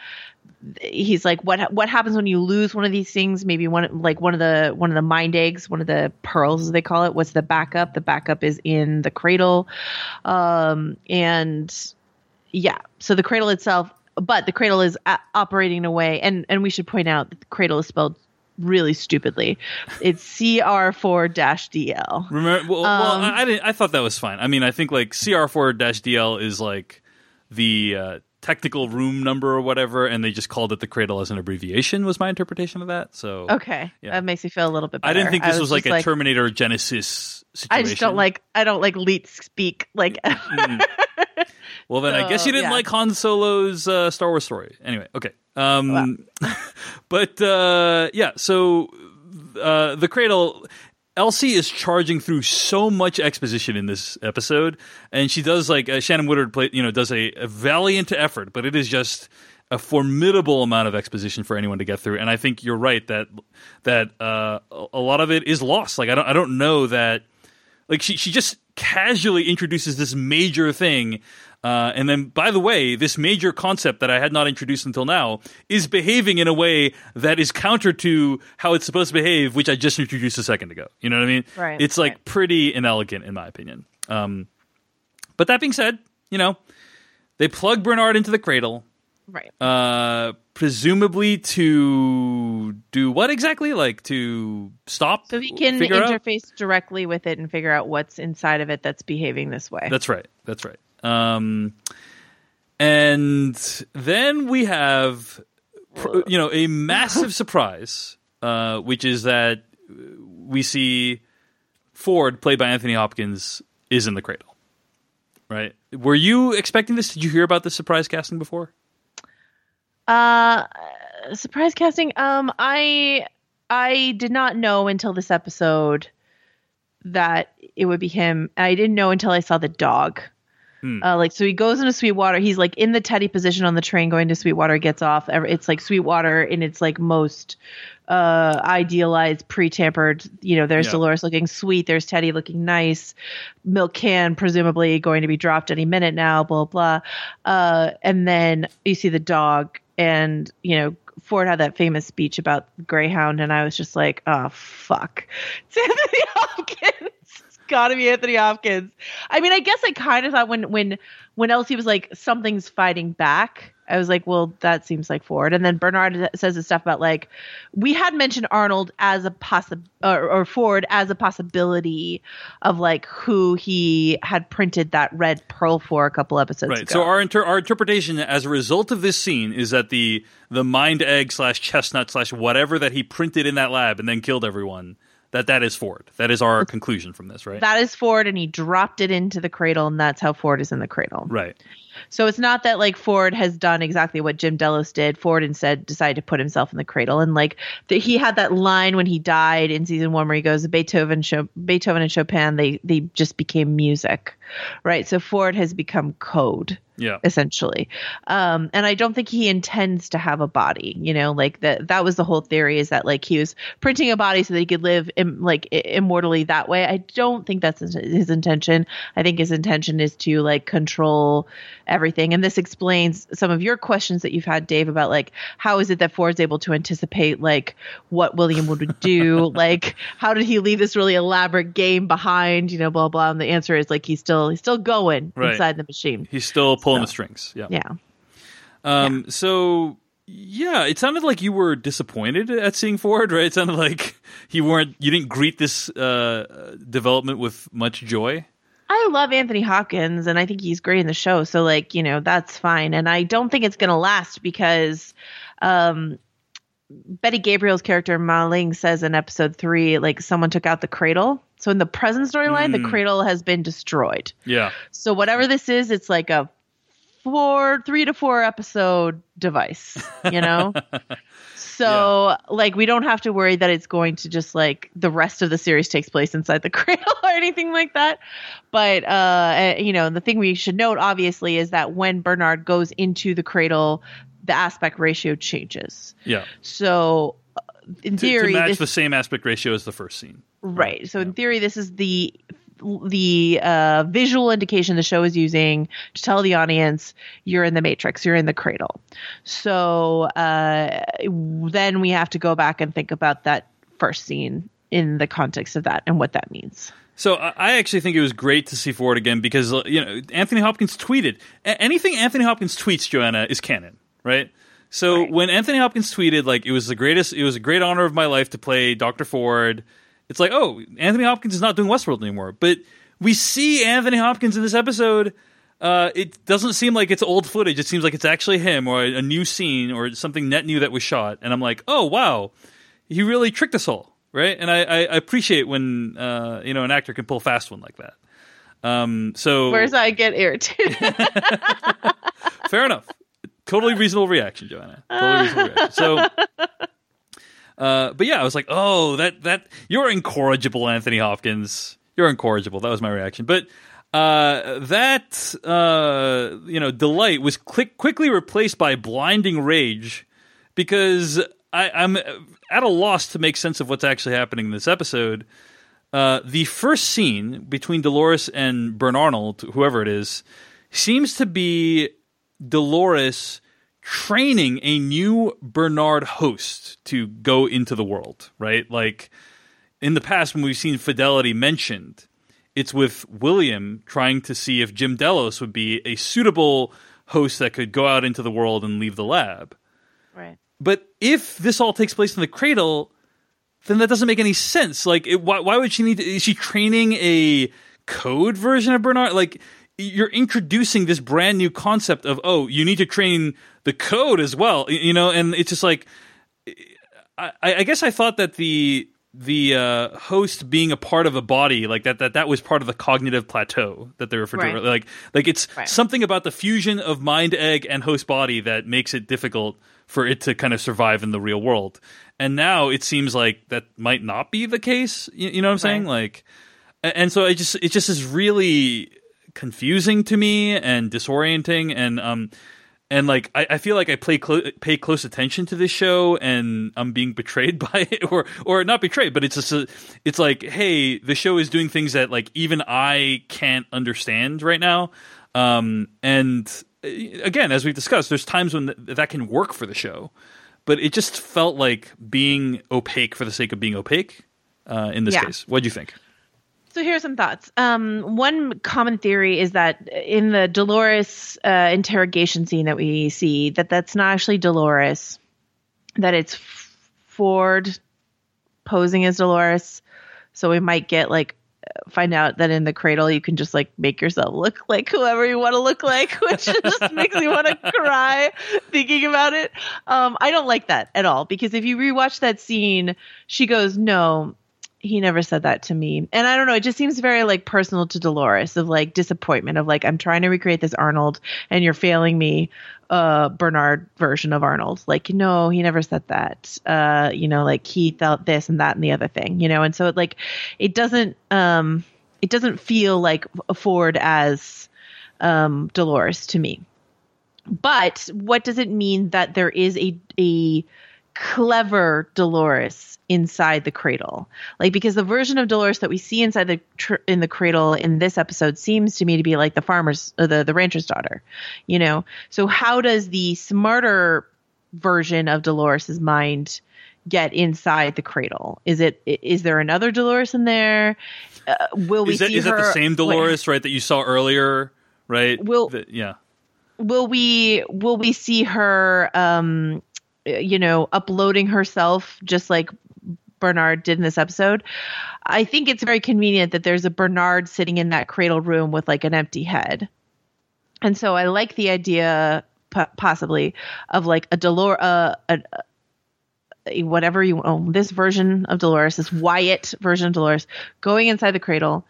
he's like what what happens when you lose one of these things maybe one like one of the one of the mind eggs one of the pearls as they call it what's the backup the backup is in the cradle um and yeah so the cradle itself but the cradle is a- operating in a way and and we should point out that the cradle is spelled really stupidly it's cr4-dl Remember? Well, well Um, I, I didn't. I thought that was fine. I mean, I think like CR4-DL is like the uh, technical room number or whatever, and they just called it the cradle as an abbreviation. Was my interpretation of that? So okay Yeah. that makes me feel a little bit better I didn't think this was, like just a Terminator Genisys situation. i just don't like i don't like leet speak like Well, then I guess you didn't yeah. like Han Solo's uh, Star Wars story. Anyway, okay. Um, but uh, yeah, so uh, the cradle. Elsie is charging through so much exposition in this episode, and she does like uh, Shannon Woodward play, you know, does a, a valiant effort, but it is just a formidable amount of exposition for anyone to get through. And I think you're right that that uh, a lot of it is lost. Like I don't I don't know that like she she just casually introduces this major thing uh, and then by the way this major concept that i had not introduced until now is behaving in a way that is counter to how it's supposed to behave which i just introduced a second ago you know what i mean Right, it's like right. pretty inelegant in my opinion um, but that being said you know they plug bernard into the cradle right uh, presumably to do what exactly like to stop So he can figure out? interface directly with it and figure out what's inside of it that's behaving this way. That's right. That's right. Um, and then we have, you know, a massive surprise, uh, which is that we see Ford, played by Anthony Hopkins, is in the cradle. Right? Were you expecting this? Did you hear about the surprise casting before? uh surprise casting. Um I I did not know until this episode that it would be him. I didn't know until I saw the dog. Hmm. Uh, like so he goes into Sweetwater. He's like in the teddy position on the train going to Sweetwater. Gets off. It's like Sweetwater in its like most uh idealized pre-tampered you know there's Yeah. dolores looking sweet there's teddy looking nice milk can presumably going to be dropped any minute now blah blah uh and then you see the dog and you know ford had that famous speech about greyhound and i was just like oh fuck it's anthony hopkins it's gotta be anthony hopkins i mean i guess i kind of thought when when when elsie was like something's fighting back I was like, well, that seems like Ford. And then Bernard says the stuff about like we had mentioned Arnold as a possi or, or Ford as a possibility of like who he had printed that red pearl for a couple episodes Right. ago. So our inter- our interpretation as a result of this scene is that the the mind egg slash chestnut slash whatever that he printed in that lab and then killed everyone that that is Ford. That is our conclusion from this, right? that is Ford, and he dropped it into the cradle, and that's how Ford is in the cradle. right. So it's not that like Ford has done exactly what Jim Delos did. Ford instead decided to put himself in the cradle, and like the, he had that line when he died in season one where he goes, "Beethoven, Cho- Beethoven and Chopin, they they just became music, right?" So Ford has become code Yeah. essentially. Um and i don't think he intends to have a body you know like that that was the whole theory is that like he was printing a body so that he could live Im- like immortally that way. I don't think that's his, his intention. I think his intention is to like control everything. And this explains some of your questions that you've had dave about like how is it that ford's able to anticipate like what william would do? Like how did he leave this really elaborate game behind you know blah blah? And the answer is like he's still he's still going Right. inside the machine He's still pulling So- the strings. Yeah. yeah Um. So yeah, it sounded like you were disappointed at seeing Ford, right? It sounded like you weren't. You didn't greet this uh, development with much joy. I love Anthony Hopkins and I think he's great in the show. So like, you know, that's fine. And I don't think it's going to last because um Betty Gabriel's character Maling says in episode 3 like someone took out the cradle. So in the present storyline, the cradle has been destroyed. Yeah. So whatever this is, it's like a four, three to four episode device, you know? so like we don't have to worry that it's going to just like the rest of the series takes place inside the cradle or anything like that. But uh, eh, you know, the thing we should note obviously is that when Bernard goes into the cradle, the aspect ratio changes. Yeah. So uh, in to, theory, to match this, the same aspect ratio as the first scene. Right. So in theory, this is the the uh, visual indication the show is using to tell the audience you're in the matrix, you're in the cradle. So uh, then we have to go back and think about that first scene in the context of that and what that means. So I actually think it was great to see Ford again because uh, you know Anthony Hopkins tweeted A- anything Anthony Hopkins tweets, Joanna, is canon, right? So Right. when Anthony Hopkins tweeted like it was the greatest, it was a great honor of my life to play Doctor Ford. It's like oh, Anthony Hopkins is not doing Westworld anymore, but we see Anthony Hopkins in this episode. Uh, it doesn't seem like it's old footage. It seems like it's actually him or a, a new scene or something net new that was shot. And I'm like, oh wow, he really tricked us all, right? And I, I, appreciate when uh, you know an actor can pull a fast one like that. Um, so Whereas I get irritated. fair enough. Totally reasonable reaction, Joanna. Totally reasonable reaction. So, uh, but yeah, I was like, oh, that that you're incorrigible, Anthony Hopkins. You're incorrigible. That was my reaction. But uh, that uh, you know delight was quick, quickly replaced by blinding rage because I, I'm at a loss to make sense of what's actually happening in this episode. Uh, the first scene between Dolores and Bern Arnold, whoever it is, seems to be Dolores training a new Bernard host to go into the world, right? Like in the past, when we've seen Fidelity mentioned, it's with William trying to see if Jim Delos would be a suitable host that could go out into the world and leave the lab. right. But if this all takes place in the cradle, then that doesn't make any sense. Like, it, why, why would she need? To, is she training a code version of Bernard? Like, you're introducing this brand new concept of oh, you need to train the code as well. You know, and it's just like, I, I guess I thought that the the uh, host being a part of a body like that that that was part of the cognitive plateau that they refer to Right. like like it's Right. something about the fusion of mind egg and host body that makes it difficult for it to kind of survive in the real world and now it seems like that might not be the case you, you know what i'm saying like and so it just it just is really confusing to me and disorienting and um and like I, I feel like I play clo- pay close attention to this show, and I'm being betrayed by it, or or not betrayed, but it's just a, it's like, hey, the show is doing things that like even I can't understand right now. Um, and uh, again, as we've discussed, there's times when th- that can work for the show, but it just felt like being opaque for the sake of being opaque. Uh, in this Yeah. case, what do you think? So here are some thoughts. Um, one common theory is that in the Dolores uh, interrogation scene that we see, that that's not actually Dolores, that it's Ford posing as Dolores. So we might get like find out that in the cradle you can just like make yourself look like whoever you want to look like, which just makes me want to cry thinking about it. Um, I don't like that at all because if you rewatch that scene, she goes, "No, he never said that to me." And I don't know, it just seems very like personal to Dolores of like disappointment of like I'm trying to recreate this Arnold and you're failing me uh Bernard version of Arnold. Like, no, he never said that. Uh, you know, like he felt this and that and the other thing, you know, and so it like it doesn't um it doesn't feel like a Ford as um Dolores to me. But what does it mean that there is a a clever Dolores inside the cradle? Like because the version of Dolores that we see inside the tr- in the cradle in this episode seems to me to be like the farmer's uh, the the rancher's daughter, you know. So how does the smarter version of Dolores's mind get inside the cradle? Is it is there another Dolores in there? Uh, will we Is that see is that the same. Dolores, right, that you saw earlier, right? Will- That- yeah. will we will we see her um you know uploading herself just like Bernard did in this episode I think it's very convenient that there's a Bernard sitting in that cradle room with like an empty head. And so I like the idea po- possibly of like a Dolores uh, a, a whatever you oh, this version of Dolores this Wyatt version of Dolores going inside the cradle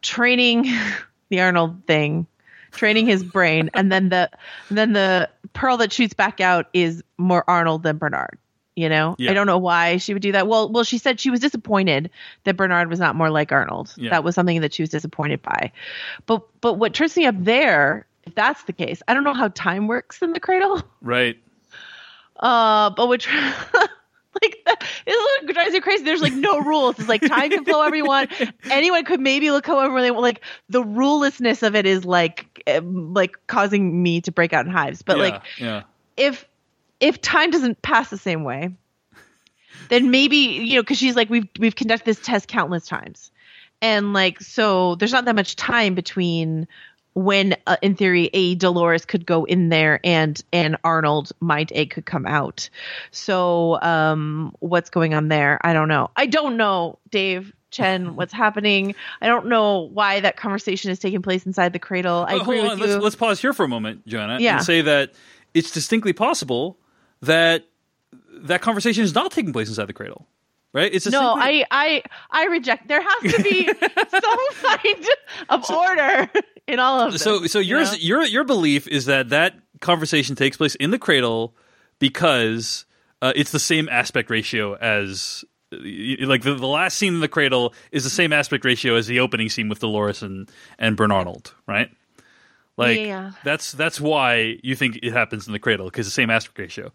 training the Arnold thing training his brain and then the then the pearl that shoots back out is more arnold than bernard you know Yeah. i don't know why she would do that well well she said she was disappointed that bernard was not more like arnold Yeah. that was something that she was disappointed by but but what trips me up there if that's the case i don't know how time works in the cradle Right. uh but what like that what drives you crazy. There's like no rules. It's like time can flow everyone. Anyone could maybe look however they want. Like the rulelessness of it is like um, like causing me to break out in hives. But yeah, like yeah. if if time doesn't pass the same way, then maybe you know because she's like we've we've conducted this test countless times, and like so there's not that much time between when uh, in theory a Dolores could go in there and and Arnold mind A could come out. So um what's going on there? I don't know. I don't know, Dave. Chen, what's happening? I don't know why that conversation is taking place inside the cradle. I Oh, agree hold with you. Let's, let's pause here for a moment, Joanna, Yeah. and say that it's distinctly possible that that conversation is not taking place inside the cradle, right? It's no, I, I I reject. There has to be some kind of order in all of this. so so you know? your your belief is that that conversation takes place in the cradle because uh, it's the same aspect ratio as like the, the last scene in the cradle is the same aspect ratio as the opening scene with Dolores and and Bernardold, right? Like Yeah. that's that's why you think it happens in the cradle because the same aspect ratio.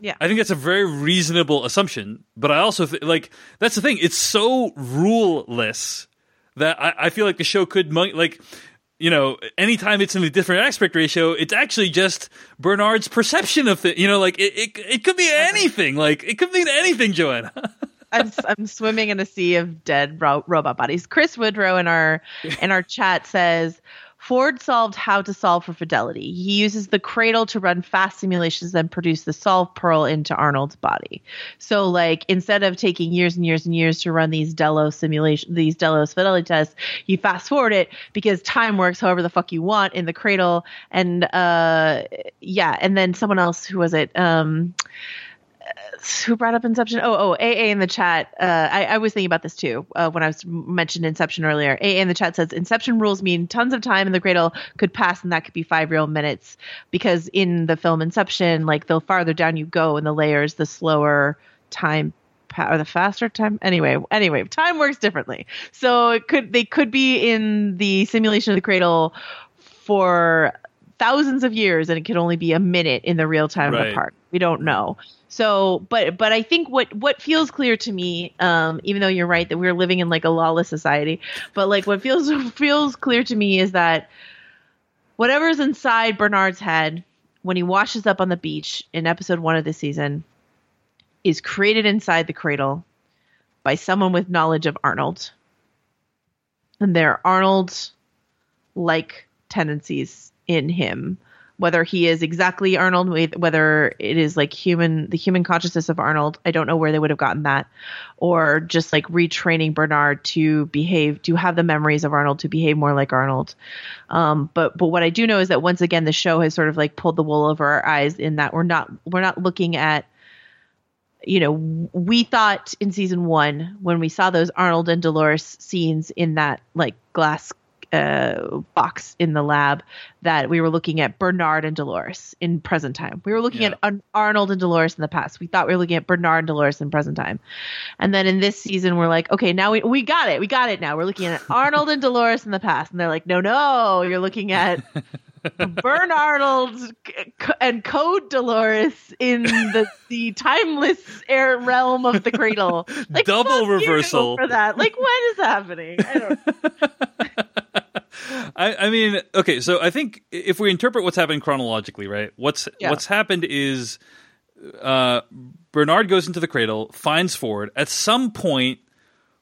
Yeah. I think that's a very reasonable assumption, but I also th- like that's the thing. It's so ruleless that I, I feel like the show could like you know anytime it's in a different aspect ratio, it's actually just Bernard's perception of it. You know, like it, it it could be anything. Like it could mean anything, Joanna. I'm, I'm swimming in a sea of dead ro- robot bodies. Chris Woodrow in our in our chat says Ford solved how to solve for fidelity. He uses the cradle to run fast simulations and produce the solve pearl into Arnold's body. So like instead of taking years and years and years to run these Delos simulation these Delos fidelity tests, you fast forward it because time works however the fuck you want in the cradle and uh yeah, and then someone else who was it um who brought up Inception? Oh, oh, AA in the chat. Uh, I, I was thinking about this too uh, when I was mentioned Inception earlier. AA in the chat says Inception rules mean tons of time in the cradle could pass, and that could be five real minutes because in the film Inception, like the farther down you go in the layers, the slower time pa- or the faster time. Anyway, anyway, time works differently. So it could they could be in the simulation of the cradle for thousands of years and it could only be a minute in the real time of the park. We don't know. So, but but I think what what feels clear to me, um, even though you're right that we're living in like a lawless society, but like what feels feels clear to me is that whatever's inside Bernard's head when he washes up on the beach in episode one of this season is created inside the cradle by someone with knowledge of Arnold. And there are Arnold like tendencies in him whether he is exactly arnold whether it is like human the human consciousness of arnold i don't know where they would have gotten that. Or just like retraining bernard to behave to have the memories of arnold to behave more like arnold. Um, but but what i do know is that once again the show has sort of like pulled the wool over our eyes in that we're not we're not looking at you know, we thought in season one when we saw those Arnold and Dolores scenes in that like glass uh, box in the lab that we were looking at Bernard and Dolores in present time. We were looking Yeah. at Ar- Arnold and Dolores in the past. We thought we were looking at Bernard and Dolores in present time. And then in this season, we're like, okay, now we, we got it. We got it now. We're looking at Arnold and Dolores in the past. And they're like, no, no, you're looking at Bern Arnold and Code Dolores in the, the timeless air realm of the cradle. Like, Double reversal. for that. Like, when is happening? I don't. I, I mean, okay, so I think if we interpret what's happened chronologically, right? What's Yeah. what's happened is uh, Bernard goes into the cradle, finds Ford. At some point,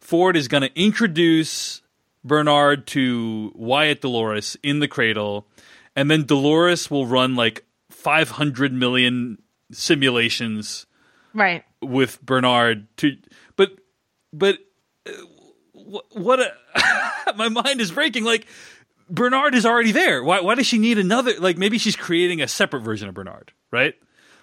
Ford is going to introduce Bernard to Wyatt Dolores in the cradle, and then Dolores will run like 500 million simulations Right. with Bernard to but but uh, wh- what a my mind is breaking like Bernard is already there why why does she need another like maybe she's creating a separate version of Bernard right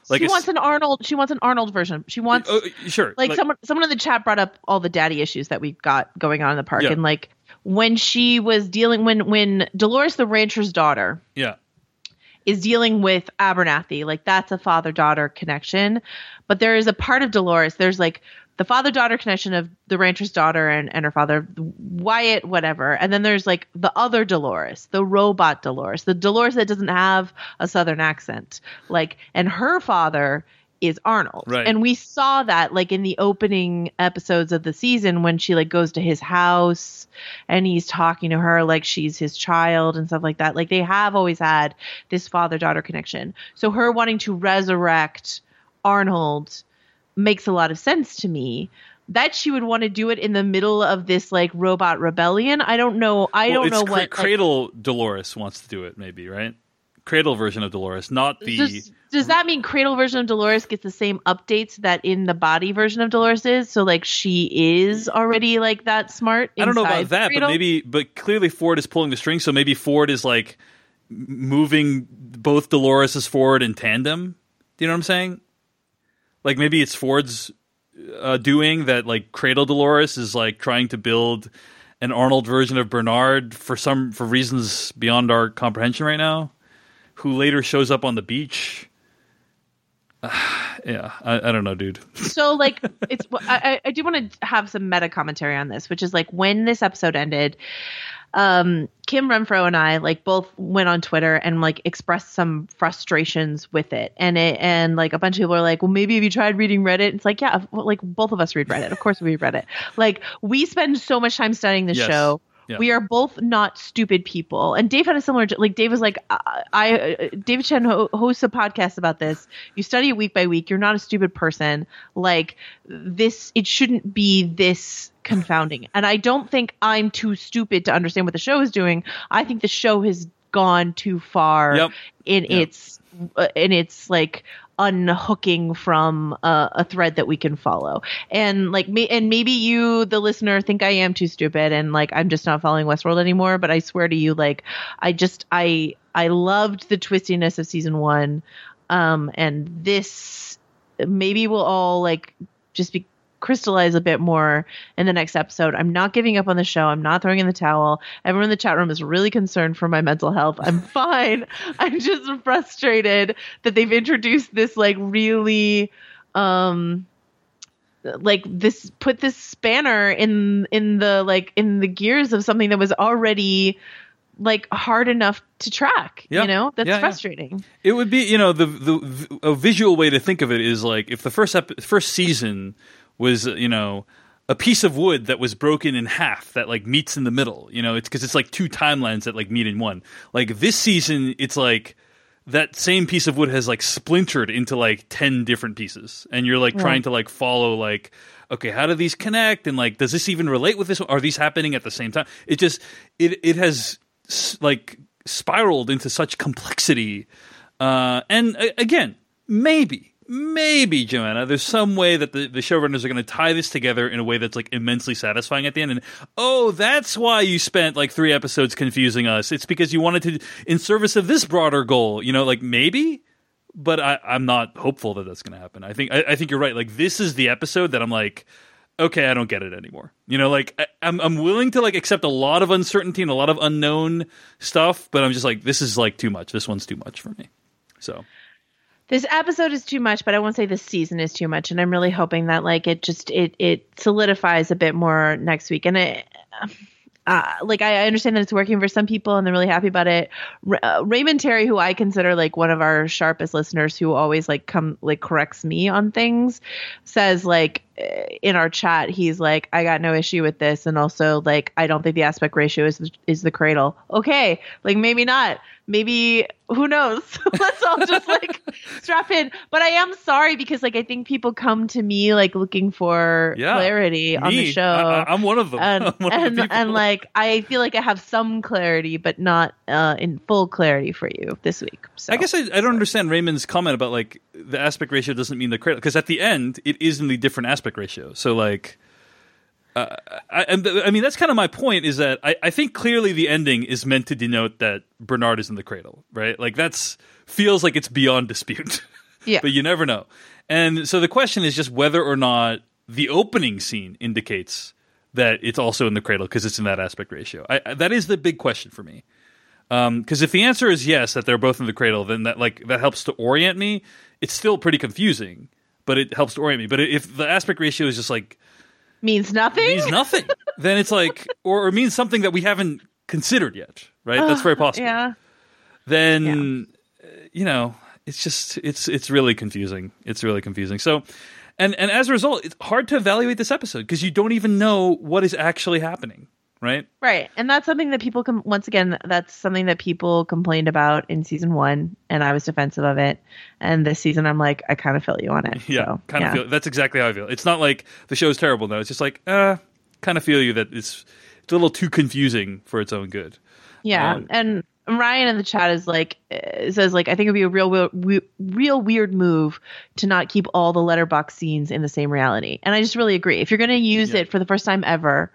like she wants an Arnold. She wants an Arnold version. She wants oh, sure like, someone someone in the chat brought up all the daddy issues that we've got going on in the park Yeah. and like when she was dealing when when Dolores the rancher's daughter yeah is dealing with Abernathy like that's a father daughter connection but there is a part of Dolores there's like the father daughter connection of the rancher's daughter and, and her father Wyatt whatever and then there's like the other Dolores the robot Dolores the Dolores that doesn't have a southern accent like and her father is Arnold. Right. And we saw that like in the opening episodes of the season when she like goes to his house and he's talking to her like she's his child and stuff like that. Like they have always had this father daughter connection. So her wanting to resurrect Arnold makes a lot of sense to me. That she would want to do it in the middle of this like robot rebellion. I don't know. I Well, don't know Cra- what like, Cradle Dolores wants to do it, maybe right? Cradle version of Dolores, not the. does, does that mean cradle version of dolores gets the same updates that in the body version of dolores is so like she is already like that smart I don't know about that, but maybe. But clearly, Ford is pulling the strings, so maybe Ford is like moving both Dolores's forward in tandem. Do you know what I'm saying? Like maybe it's Ford's uh, doing that. Like Cradle Dolores is like trying to build an Arnold version of Bernard for some for reasons beyond our comprehension right now. Who later shows up on the beach. yeah, I, I don't know, dude. so like it's I I do want to have some meta commentary on this which is like when this episode ended um kim renfro and i like both went on twitter and like expressed some frustrations with it. And it and like a bunch of people are like well maybe have you tried reading reddit? It's like yeah well, like both of us read reddit. Of course we read reddit like we spend so much time studying the Yes. show. Yeah. we are both not stupid people. And dave had a similar like dave was like i, I uh, david chen ho- hosts a podcast about this. You study it week by week. You're not a stupid person. Like this it shouldn't be this confounding and i don't think i'm too stupid to understand what the show is doing i think the show has gone too far Yep. in Yep. its uh, in its like unhooking from uh, a thread that we can follow and like me and maybe you the listener think i am too stupid and like i'm just not following westworld anymore but i swear to you like i just i i loved the twistiness of season one um and this maybe we'll all like just be crystallize a bit more in the next episode. I'm not giving up on the show. I'm not throwing in the towel. Everyone in the chat room is really concerned for my mental health. I'm fine. I'm just frustrated that they've introduced this like really um like this put this spanner in in the like in the gears of something that was already like hard enough to track Yeah. you know that's Yeah, yeah. frustrating It would be, you know, the the a visual way to think of it is like if the first ep- first season was, you know, a piece of wood that was broken in half that like meets in the middle. You know, it's because it's like two timelines that like meet in one. Like this season, it's like that same piece of wood has like splintered into like 10 different pieces. And you're like trying to like follow like okay how do these connect? And like does this even relate with this? Are these happening at the same time? It just it it has s- like spiraled into such complexity uh and uh, again maybe maybe Joanna, there's some way that the, the showrunners are going to tie this together in a way that's like immensely satisfying at the end. And oh, that's why you spent like three episodes confusing us. It's because you wanted to, in service of this broader goal, you know, like maybe. But I, I'm not hopeful that that's going to happen. I think I, I think you're right. Like this is the episode that I'm like, okay, I don't get it anymore. You know, like I, I'm I'm willing to like accept a lot of uncertainty and a lot of unknown stuff, but I'm just like, this is like too much. This one's too much for me. So this episode is too much but i won't say this season is too much and i'm really hoping that like it just it it solidifies a bit more next week and it uh, like I, I understand that it's working for some people and they're really happy about it. Uh, Raymond Terry, who I consider like one of our sharpest listeners, who always like come like corrects me on things, says like in our chat, he's like, I got no issue with this, and also like I don't think the aspect ratio is is the cradle. Okay, like maybe not, maybe who knows? Let's all just like strap in. But I am sorry because like I think people come to me like looking for Yeah, clarity on the show I, am one of them. and one of the and like I feel like I have some clarity, but not uh, in full clarity for you this week. So I guess I, I don't understand Raymond's comment about like the aspect ratio doesn't mean the cradle because at the end it is in the different aspect ratio. So like, uh, I, I mean that's kind of my point is that I, I think clearly the ending is meant to denote that Bernard is in the cradle, right? Like that's feels like it's beyond dispute. Yeah. but you never know. And so the question is just whether or not the opening scene indicates that it's also in the cradle because it's in that aspect ratio. I, that is the big question for me. Because if the answer is yes, that they're both in the cradle, then that like that helps to orient me. It's still pretty confusing, but it helps to orient me. But if the aspect ratio is just like means nothing. means nothing, then it's like or, or means something that we haven't considered yet, right? That's very possible. yeah. Then uh, you know, it's just it's it's really confusing. It's really confusing. So, and and as a result, it's hard to evaluate this episode because you don't even know what is actually happening. Right. Right. And that's something that people com- once again that's something that people complained about in season 1 and I was defensive of it. And this season I'm like I kind of feel you on it. Yeah. So, kind yeah. of feel that's exactly how I feel. It's not like the show's terrible though. It's just like uh kind of feel you that it's it's a little too confusing for its own good. Yeah, Um, and Ryan in the chat is like uh, says like I think it'd be a real, real real weird move to not keep all the letterbox scenes in the same reality, and I just really agree. If you're going to use Yeah. it for the first time ever,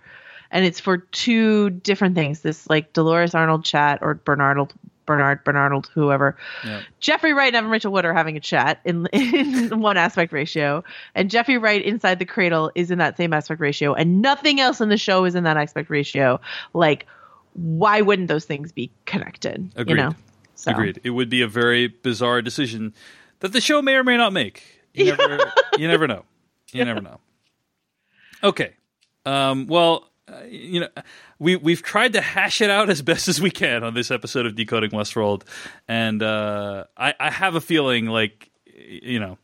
and it's for two different things, this like Dolores Arnold chat or Bernard Bernard Bernard whoever, Yeah. Jeffrey Wright and Evan Rachel Wood are having a chat in in one aspect ratio, and Jeffrey Wright inside the cradle is in that same aspect ratio, and nothing else in the show is in that aspect ratio. Like, why wouldn't those things be connected? Agreed. You know, so. Agreed. It would be a very bizarre decision that the show may or may not make. You never, you never know. You never know. Okay. Um, well, uh, you know, we we've tried to hash it out as best as we can on this episode of Decoding Westworld, and uh, I, I have a feeling like, you know,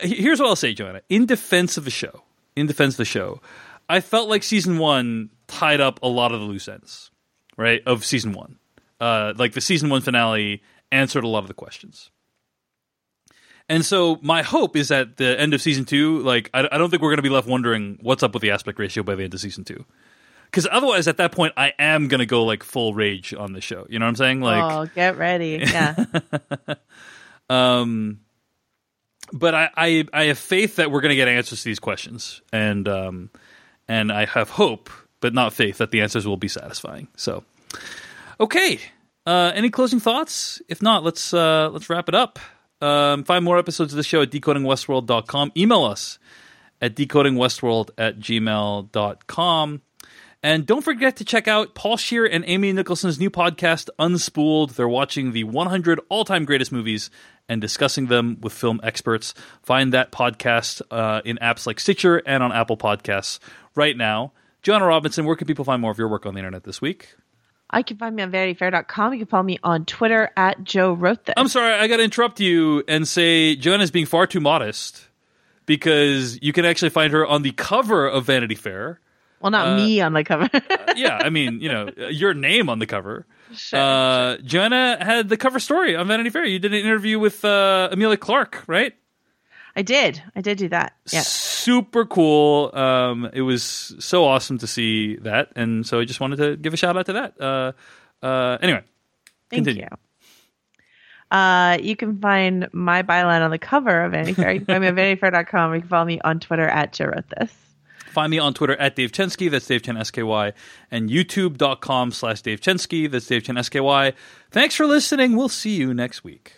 here's what I'll say, Joanna. In defense of the show, in defense of the show, I felt like season one tied up a lot of the loose ends, right, of season one. Uh, like the season one finale answered a lot of the questions. And so my hope is that the end of season two, like I, I don't think we're going to be left wondering what's up with the aspect ratio by the end of season two, because otherwise at that point I am going to go like full rage on the show. You know what I'm saying? Like, oh, get ready. Yeah. um, but I, I I have faith that we're going to get answers to these questions, and um, and I have hope, but not faith that the answers will be satisfying. So, okay. Uh, any closing thoughts? If not, let's uh, let's wrap it up. Um, find more episodes of the show at decodingwestworld.com. Email us at decodingwestworld at gmail.com. And don't forget to check out Paul Scheer and Amy Nicholson's new podcast, Unspooled. They're watching the 100 all time greatest movies and discussing them with film experts. Find that podcast uh, in apps like Stitcher and on Apple Podcasts right now. Joanna Robinson, where can people find more of your work on the internet this week? I can find me on vanityfair.com. You can follow me on Twitter at Jo Wrote This. I'm sorry, I got to interrupt you and say Joanna's being far too modest because you can actually find her on the cover of Vanity Fair. Well, not uh, me on the cover. yeah, I mean, you know, your name on the cover. Sure, uh, Joanna had the cover story on Vanity Fair. You did an interview with uh, Emilia Clarke, right? I did. I did do that. Yeah. Super cool. Um, it was so awesome to see that, and so I just wanted to give a shout out to that. Uh, uh, anyway, Thank continue. you. Uh, you can find my byline on the cover of Vanity Fair. You can find me on vanityfair.com you can follow me on Twitter at Jo Wrote This. Find me on Twitter at Dave Chensky, that's Dave Chen SKY, and youtube.com slash Dave Chensky, that's Dave Chen SKY. Thanks for listening. We'll see you next week.